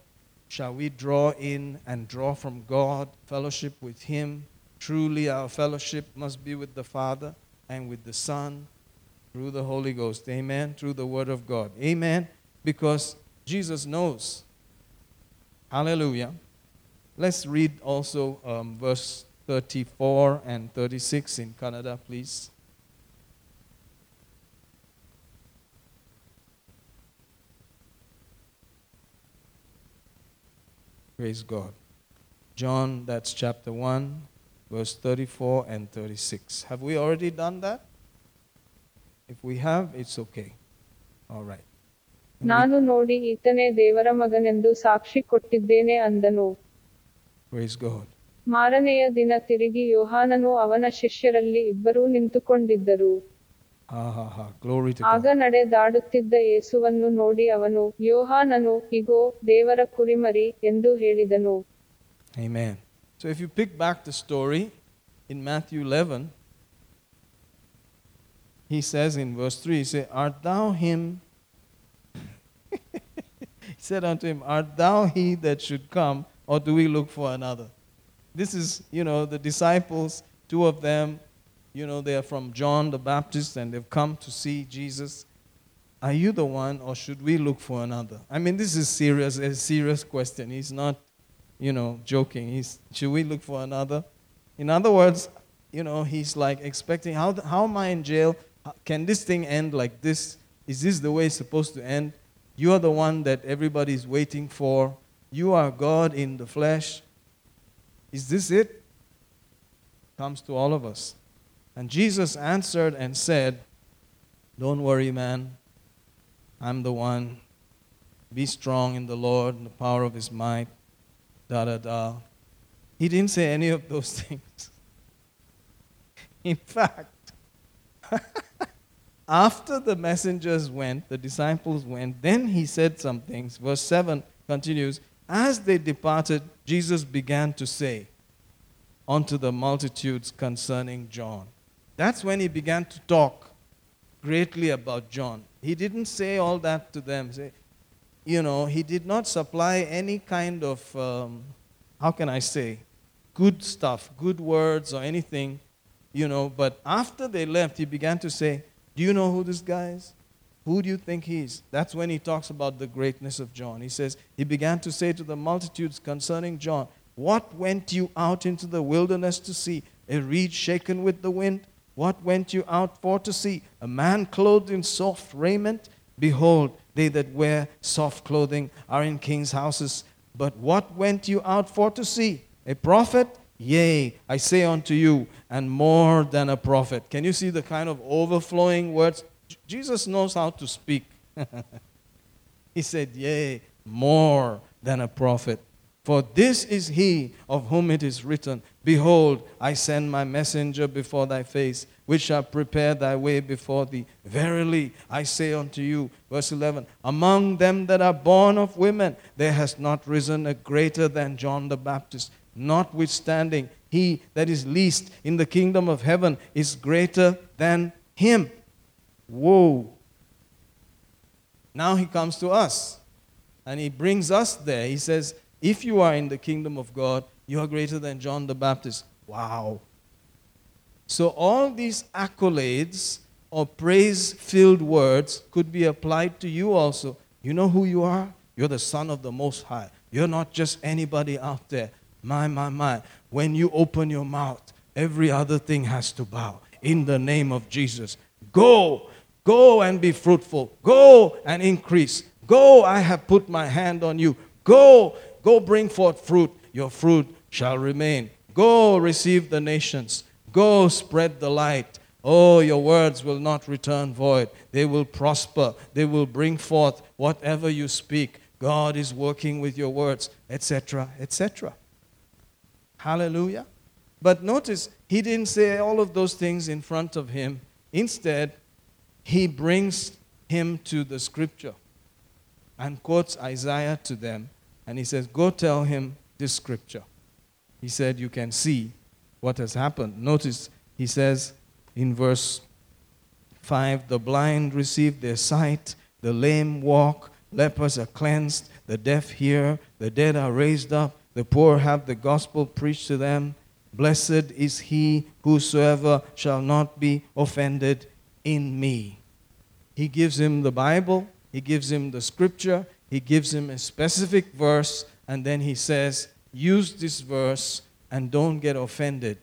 shall we draw in and draw from God, fellowship with Him? Truly, our fellowship must be with the Father and with the Son through the Holy Ghost. Amen. Through the Word of God. Amen. Because Jesus knows. Hallelujah. Let's read also um, verse 34 and 36 in Kannada, please. Praise God. John, that's chapter 1, verse 34 and 36. Have we already done that? If we have, it's okay. All right. ನಾನು ನೋಡಿ ಈತನೇ ದೇವರ ಮಗನೆಂದು ಸಾಕ್ಷಿ ಕೊಟ್ಟಿದ್ದೇನೆ ಅಂದನು God. ಮಾರನೆಯ ದಿನ ತಿರುಗಿ ಯೋಹಾನನು ಅವನ ಶಿಷ್ಯರಲ್ಲಿ ಇಬ್ಬರೂ ನಿಂತುಕೊಂಡಿದ್ದರು Ha ha ha. Glory to ಆಗ. ನಡೆದಾಡುತ್ತಿದ್ದ ಯೇಸುವನ್ನು ನೋಡಿ ಅವನು ಯೋಹಾನನು ಇಗೋ ದೇವರ ಕುರಿಮರಿ ಎಂದು ಹೇಳಿದನು Amen. So if you pick back the story in Matthew 11, he says in verse 3, he said, Art thou him? he said unto him, Art thou he that should come, or do we look for another? This is, you know, the disciples, two of them, you know, they are from John the Baptist and they've come to see Jesus. Are you the one, or should we look for another? I mean, this is serious, a serious question. He's not you know, joking. He's, should we look for another? In other words, you know, he's like expecting, how, how am I in jail? How- Can this thing end like this? Is this the way it's supposed to end? You are the one that everybody's waiting for. You are God in the flesh. Is this it? Comes to all of us. And Jesus answered and said, Don't worry, man. I'm the one. Be strong in the Lord and the power of his might da da da. He didn't say any of those things. In fact, after the messengers went, the disciples went, then he said some things. Verse 7 continues As they departed, Jesus began to say unto the multitudes concerning John. That's when he began to talk greatly about John. He didn't say all that to them. Say, you know, he did not supply any kind of, um, how can I say, good stuff, good words or anything, you know. But after they left, he began to say, Do you know who this guy is? Who do you think he is? That's when he talks about the greatness of John. He says, He began to say to the multitudes concerning John, What went you out into the wilderness to see? A reed shaken with the wind? What went you out for to see? A man clothed in soft raiment? Behold, they that wear soft clothing are in kings' houses. But what went you out for to see? A prophet? Yea, I say unto you, and more than a prophet. Can you see the kind of overflowing words? Jesus knows how to speak. he said, Yea, more than a prophet. For this is he of whom it is written, Behold, I send my messenger before thy face, which shall prepare thy way before thee. Verily, I say unto you, verse 11, Among them that are born of women, there has not risen a greater than John the Baptist. Notwithstanding, he that is least in the kingdom of heaven is greater than him. Whoa. Now he comes to us and he brings us there. He says, If you are in the kingdom of God, you are greater than John the Baptist. Wow. So, all these accolades or praise filled words could be applied to you also. You know who you are? You're the Son of the Most High. You're not just anybody out there. My, my, my. When you open your mouth, every other thing has to bow in the name of Jesus. Go, go and be fruitful. Go and increase. Go, I have put my hand on you. Go, go bring forth fruit. Your fruit shall remain. Go receive the nations. Go spread the light. Oh, your words will not return void. They will prosper. They will bring forth whatever you speak. God is working with your words, etc., etc. Hallelujah. But notice, he didn't say all of those things in front of him. Instead, he brings him to the scripture and quotes Isaiah to them. And he says, Go tell him this scripture. He said, You can see what has happened. Notice, he says in verse 5 The blind receive their sight, the lame walk, lepers are cleansed, the deaf hear, the dead are raised up, the poor have the gospel preached to them. Blessed is he whosoever shall not be offended in me. He gives him the Bible, he gives him the scripture, he gives him a specific verse, and then he says, Use this verse and don't get offended.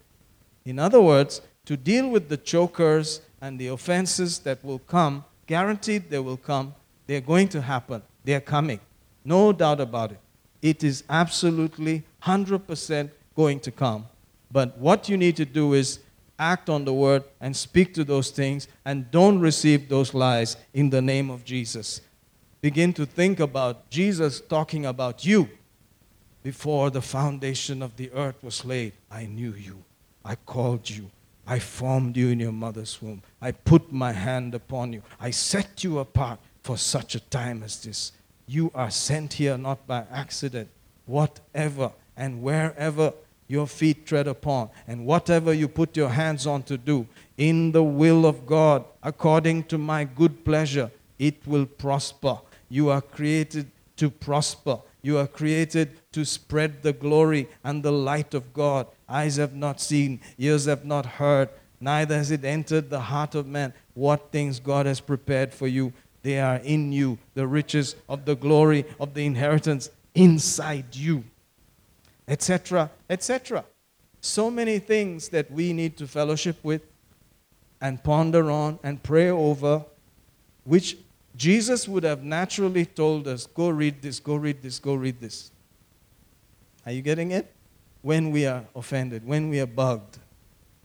In other words, to deal with the chokers and the offenses that will come, guaranteed they will come, they're going to happen, they're coming. No doubt about it. It is absolutely 100% going to come. But what you need to do is act on the word and speak to those things and don't receive those lies in the name of Jesus. Begin to think about Jesus talking about you. Before the foundation of the earth was laid, I knew you. I called you. I formed you in your mother's womb. I put my hand upon you. I set you apart for such a time as this. You are sent here not by accident. Whatever and wherever your feet tread upon, and whatever you put your hands on to do, in the will of God, according to my good pleasure, it will prosper. You are created to prosper. You are created to spread the glory and the light of God. Eyes have not seen, ears have not heard, neither has it entered the heart of man what things God has prepared for you. They are in you, the riches of the glory of the inheritance inside you etc., etc. So many things that we need to fellowship with and ponder on and pray over, which Jesus would have naturally told us go read this, go read this, go read this. Are you getting it? When we are offended, when we are bugged,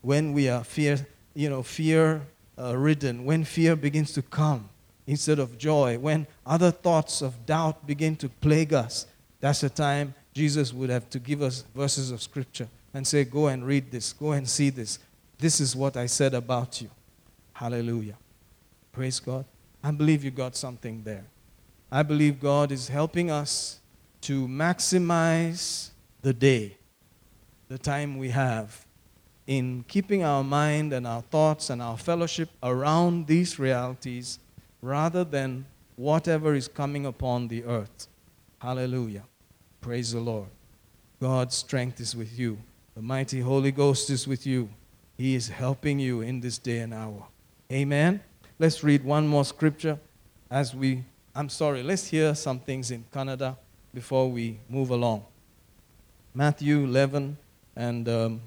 when we are fear, you know, fear uh, ridden, when fear begins to come instead of joy, when other thoughts of doubt begin to plague us, that's the time Jesus would have to give us verses of scripture and say, Go and read this, go and see this. This is what I said about you. Hallelujah. Praise God. I believe you got something there. I believe God is helping us to maximize the day, the time we have, in keeping our mind and our thoughts and our fellowship around these realities rather than whatever is coming upon the earth. Hallelujah. Praise the Lord. God's strength is with you. The mighty Holy Ghost is with you. He is helping you in this day and hour. Amen. Let's read one more scripture as we, I'm sorry, let's hear some things in Kannada before we move along. Matthew 11, and um,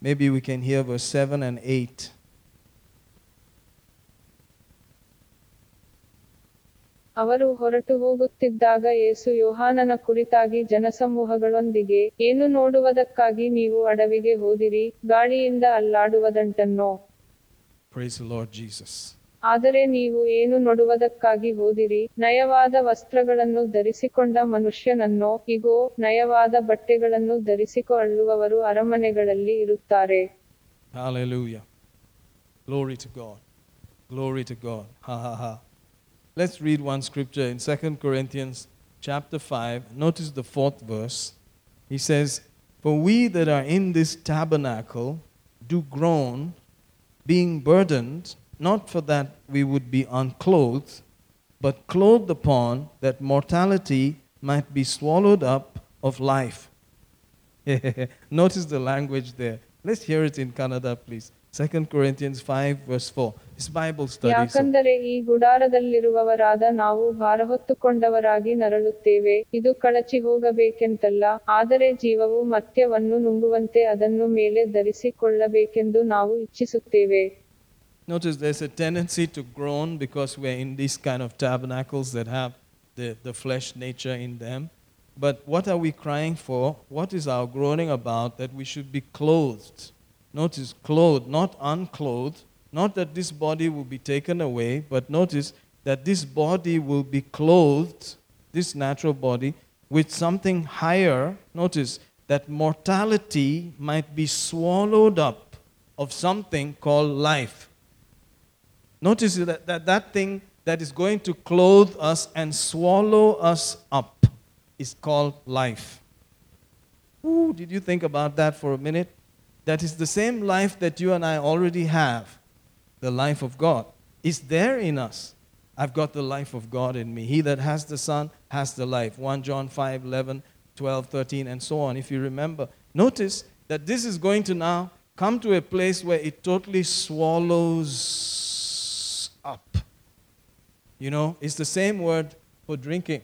maybe we can hear verse 7 and 8. ಅವರು ಹೊರಟು ಹೋಗುತ್ತಿದ್ದಾಗ ಯೇಸು ಯೋಹಾನನ ಕುರಿತಾಗಿ ಜನಸಮೂಹಗಳೊಂದಿಗೆ ಏನು ನೋಡುವುದಕ್ಕಾಗಿ ನೀವು ಅಡವಿಗೆ ಹೋದಿರಿ ಗಾಳಿಯಿಂದ ಅಲ್ಲಾಡುವದಂಟನ್ನೋ Praise the Lord Jesus. ಆದರೆ ನೀವು ಏನು ನೋಡುವುದಕ್ಕಾಗಿ ಹೋದಿರಿ ನಯವಾದ ವಸ್ತ್ರಗಳನ್ನು ಧರಿಸಿಕೊಂಡ ಮನುಷ್ಯನನ್ನೋ ಇಗೋ ನಯವಾದ ಬಟ್ಟೆಗಳನ್ನು ಧರಿಸಿಕೊಳ್ಳುವವರು ಅರಮನೆಗಳಲ್ಲಿ ಇರುತ್ತಾರೆ Hallelujah. Glory to God. Glory to God. Ha ha ha. Let's read one scripture in 2 Corinthians chapter 5. Notice the fourth verse. He says, For we that are in this tabernacle do groan, being burdened, not for that we would be unclothed, but clothed upon, that mortality might be swallowed up of life. Notice the language there. Let's hear it in Kannada, please. 2 Corinthians 5, verse 4. It's Bible study. so- ಯಾಕಂದರೆ ಈ ಗುಡಾರದಲ್ಲಿರುವವರಾದ ನಾವು ಭಾರಹೊತ್ತುಕೊಂಡವರಾಗಿ ನರಳುತ್ತೇವೆ ಇದು ಕಳಚಿ ಹೋಗಬೇಕೆಂತಲ್ಲ ಆದರೆ ಜೀವವು ಮರ್ತ್ಯವನ್ನು ನುಂಗುವಂತೆ ಅದನ್ನು ಮೇಲೆ ಧರಿಸಿಕೊಳ್ಳಬೇಕೆಂದು ನಾವು ಇಚ್ಛಿಸುತ್ತೇವೆ Notice there's a tendency to groan because we're in these kind of tabernacles that have the, the flesh nature in them. But what are we crying for? What is our groaning about? That we should be clothed. Notice, clothed, not unclothed. not that this body will be taken away, but notice that this body will be clothed, this natural body, with something higher. Notice that mortality might be swallowed up of something called life. Notice that that, that thing that is going to clothe us and swallow us up is called life. Ooh, did you think about that for a minute? That is the same life that you and I already have, the life of God. is there in us. I've got the life of God in me. He that has the Son has the life. 1 John 5 11, 12, 13, and so on. If you remember, notice that this is going to now come to a place where it totally swallows up. You know, it's the same word for drinking.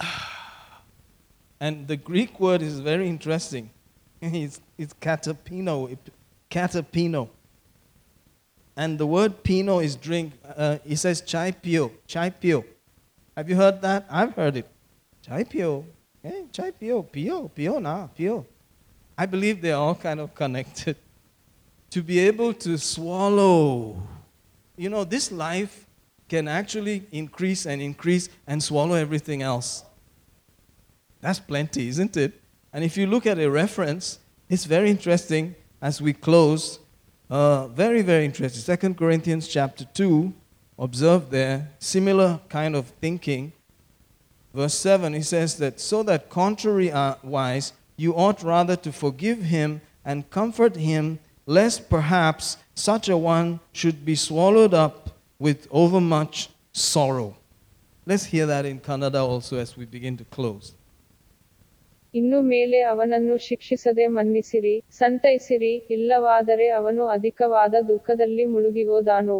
And the Greek word is very interesting. It's, it's katapino. Katapino. And the word pino is drink. Uh, it says chai pio. Chai pio. Have you heard that? I've heard it. Chai pio. Hey, chai pio. Pio. Pio na. Pio. I believe they're all kind of connected. To be able to swallow. You know, this life can actually increase and increase and swallow everything else. That's plenty, isn't it? And if you look at a reference, it's very interesting as we close. Uh, very, very interesting. Second Corinthians chapter 2, observe there, similar kind of thinking. Verse 7, he says that, so that contrariwise, you ought rather to forgive him and comfort him, lest perhaps such a one should be swallowed up with overmuch sorrow. Let's hear that in Kannada also as we begin to close. ಇನ್ನು ಮೇಲೆ ಅವನನ್ನು ಶಿಕ್ಷಿಸದೆ ಮನ್ನಿಸಿರಿ ಸಂತೈಸಿರಿ ಇಲ್ಲವಾದರೆ ಅವನು ಅಧಿಕವಾದ ದುಃಖದಲ್ಲಿ ಮುಳುಗಿಹೋದಾನು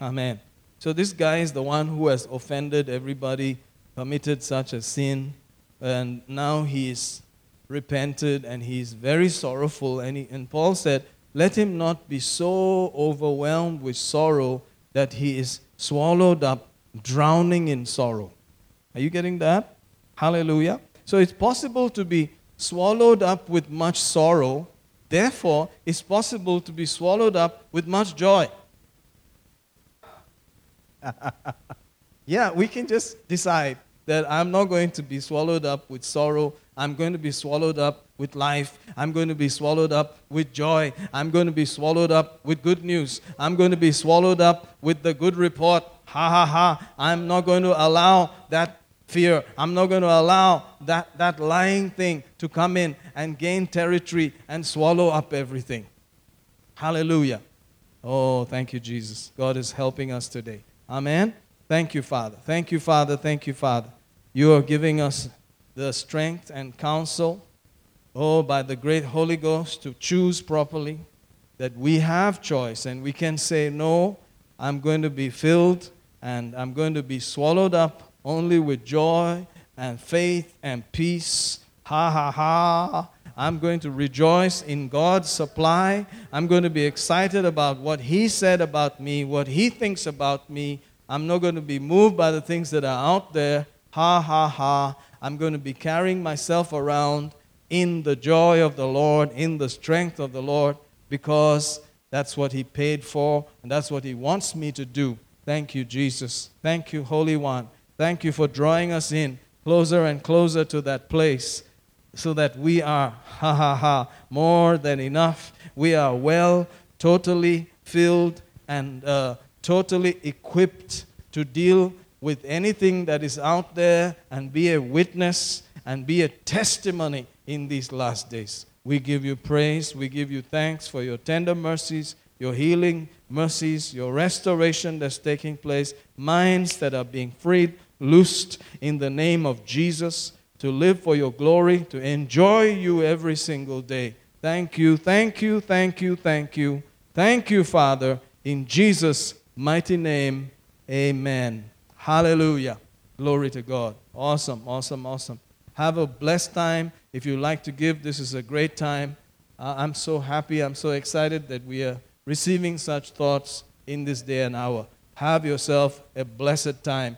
Amen. So this guy is the one who has offended everybody, committed such a sin, and now he is repented and he is very sorrowful. And, he, and Paul said, Let him not be so overwhelmed with sorrow that he is swallowed up, drowning in sorrow. Are you getting that? Hallelujah. So it's possible to be swallowed up with much sorrow. Therefore, it's possible to be swallowed up with much joy. yeah, we can just decide that I'm not going to be swallowed up with sorrow. I'm going to be swallowed up with life. I'm going to be swallowed up with joy. I'm going to be swallowed up with good news. I'm going to be swallowed up with the good report. Ha ha ha. I'm not going to allow that fear. I'm not going to allow that, that lying thing to come in and gain territory and swallow up everything. Hallelujah. Oh, thank you, Jesus. God is helping us today. Amen. Thank you, Father. Thank you, Father. Thank you, Father. You are giving us the strength and counsel, oh, by the great Holy Ghost to choose properly, that we have choice and we can say, No, I'm going to be filled and I'm going to be swallowed up only with joy and faith and peace. Ha ha ha. I'm going to rejoice in God's supply. I'm going to be excited about what He said about me, what He thinks about me. I'm not going to be moved by the things that are out there. Ha ha ha. I'm going to be carrying myself around in the joy of the Lord, in the strength of the Lord, because that's what He paid for and that's what He wants me to do. Thank you, Jesus. Thank you, Holy One. Thank you for drawing us in closer and closer to that place so that we are, ha ha ha, more than enough. We are well, totally filled, and uh, totally equipped to deal with anything that is out there and be a witness and be a testimony in these last days. We give you praise, we give you thanks for your tender mercies, your healing mercies, your restoration that's taking place, minds that are being freed, loosed in the name of Jesus to live for your glory, to enjoy you every single day. Thank you, thank you, thank you, thank you. Thank you, Father, in Jesus' mighty name. Amen. Hallelujah. Glory to God. Awesome, awesome, awesome. Have a blessed time. If you like to give, this is a great time. Uh, I'm so happy, I'm so excited that we are receiving such thoughts in this day and hour. Have yourself a blessed time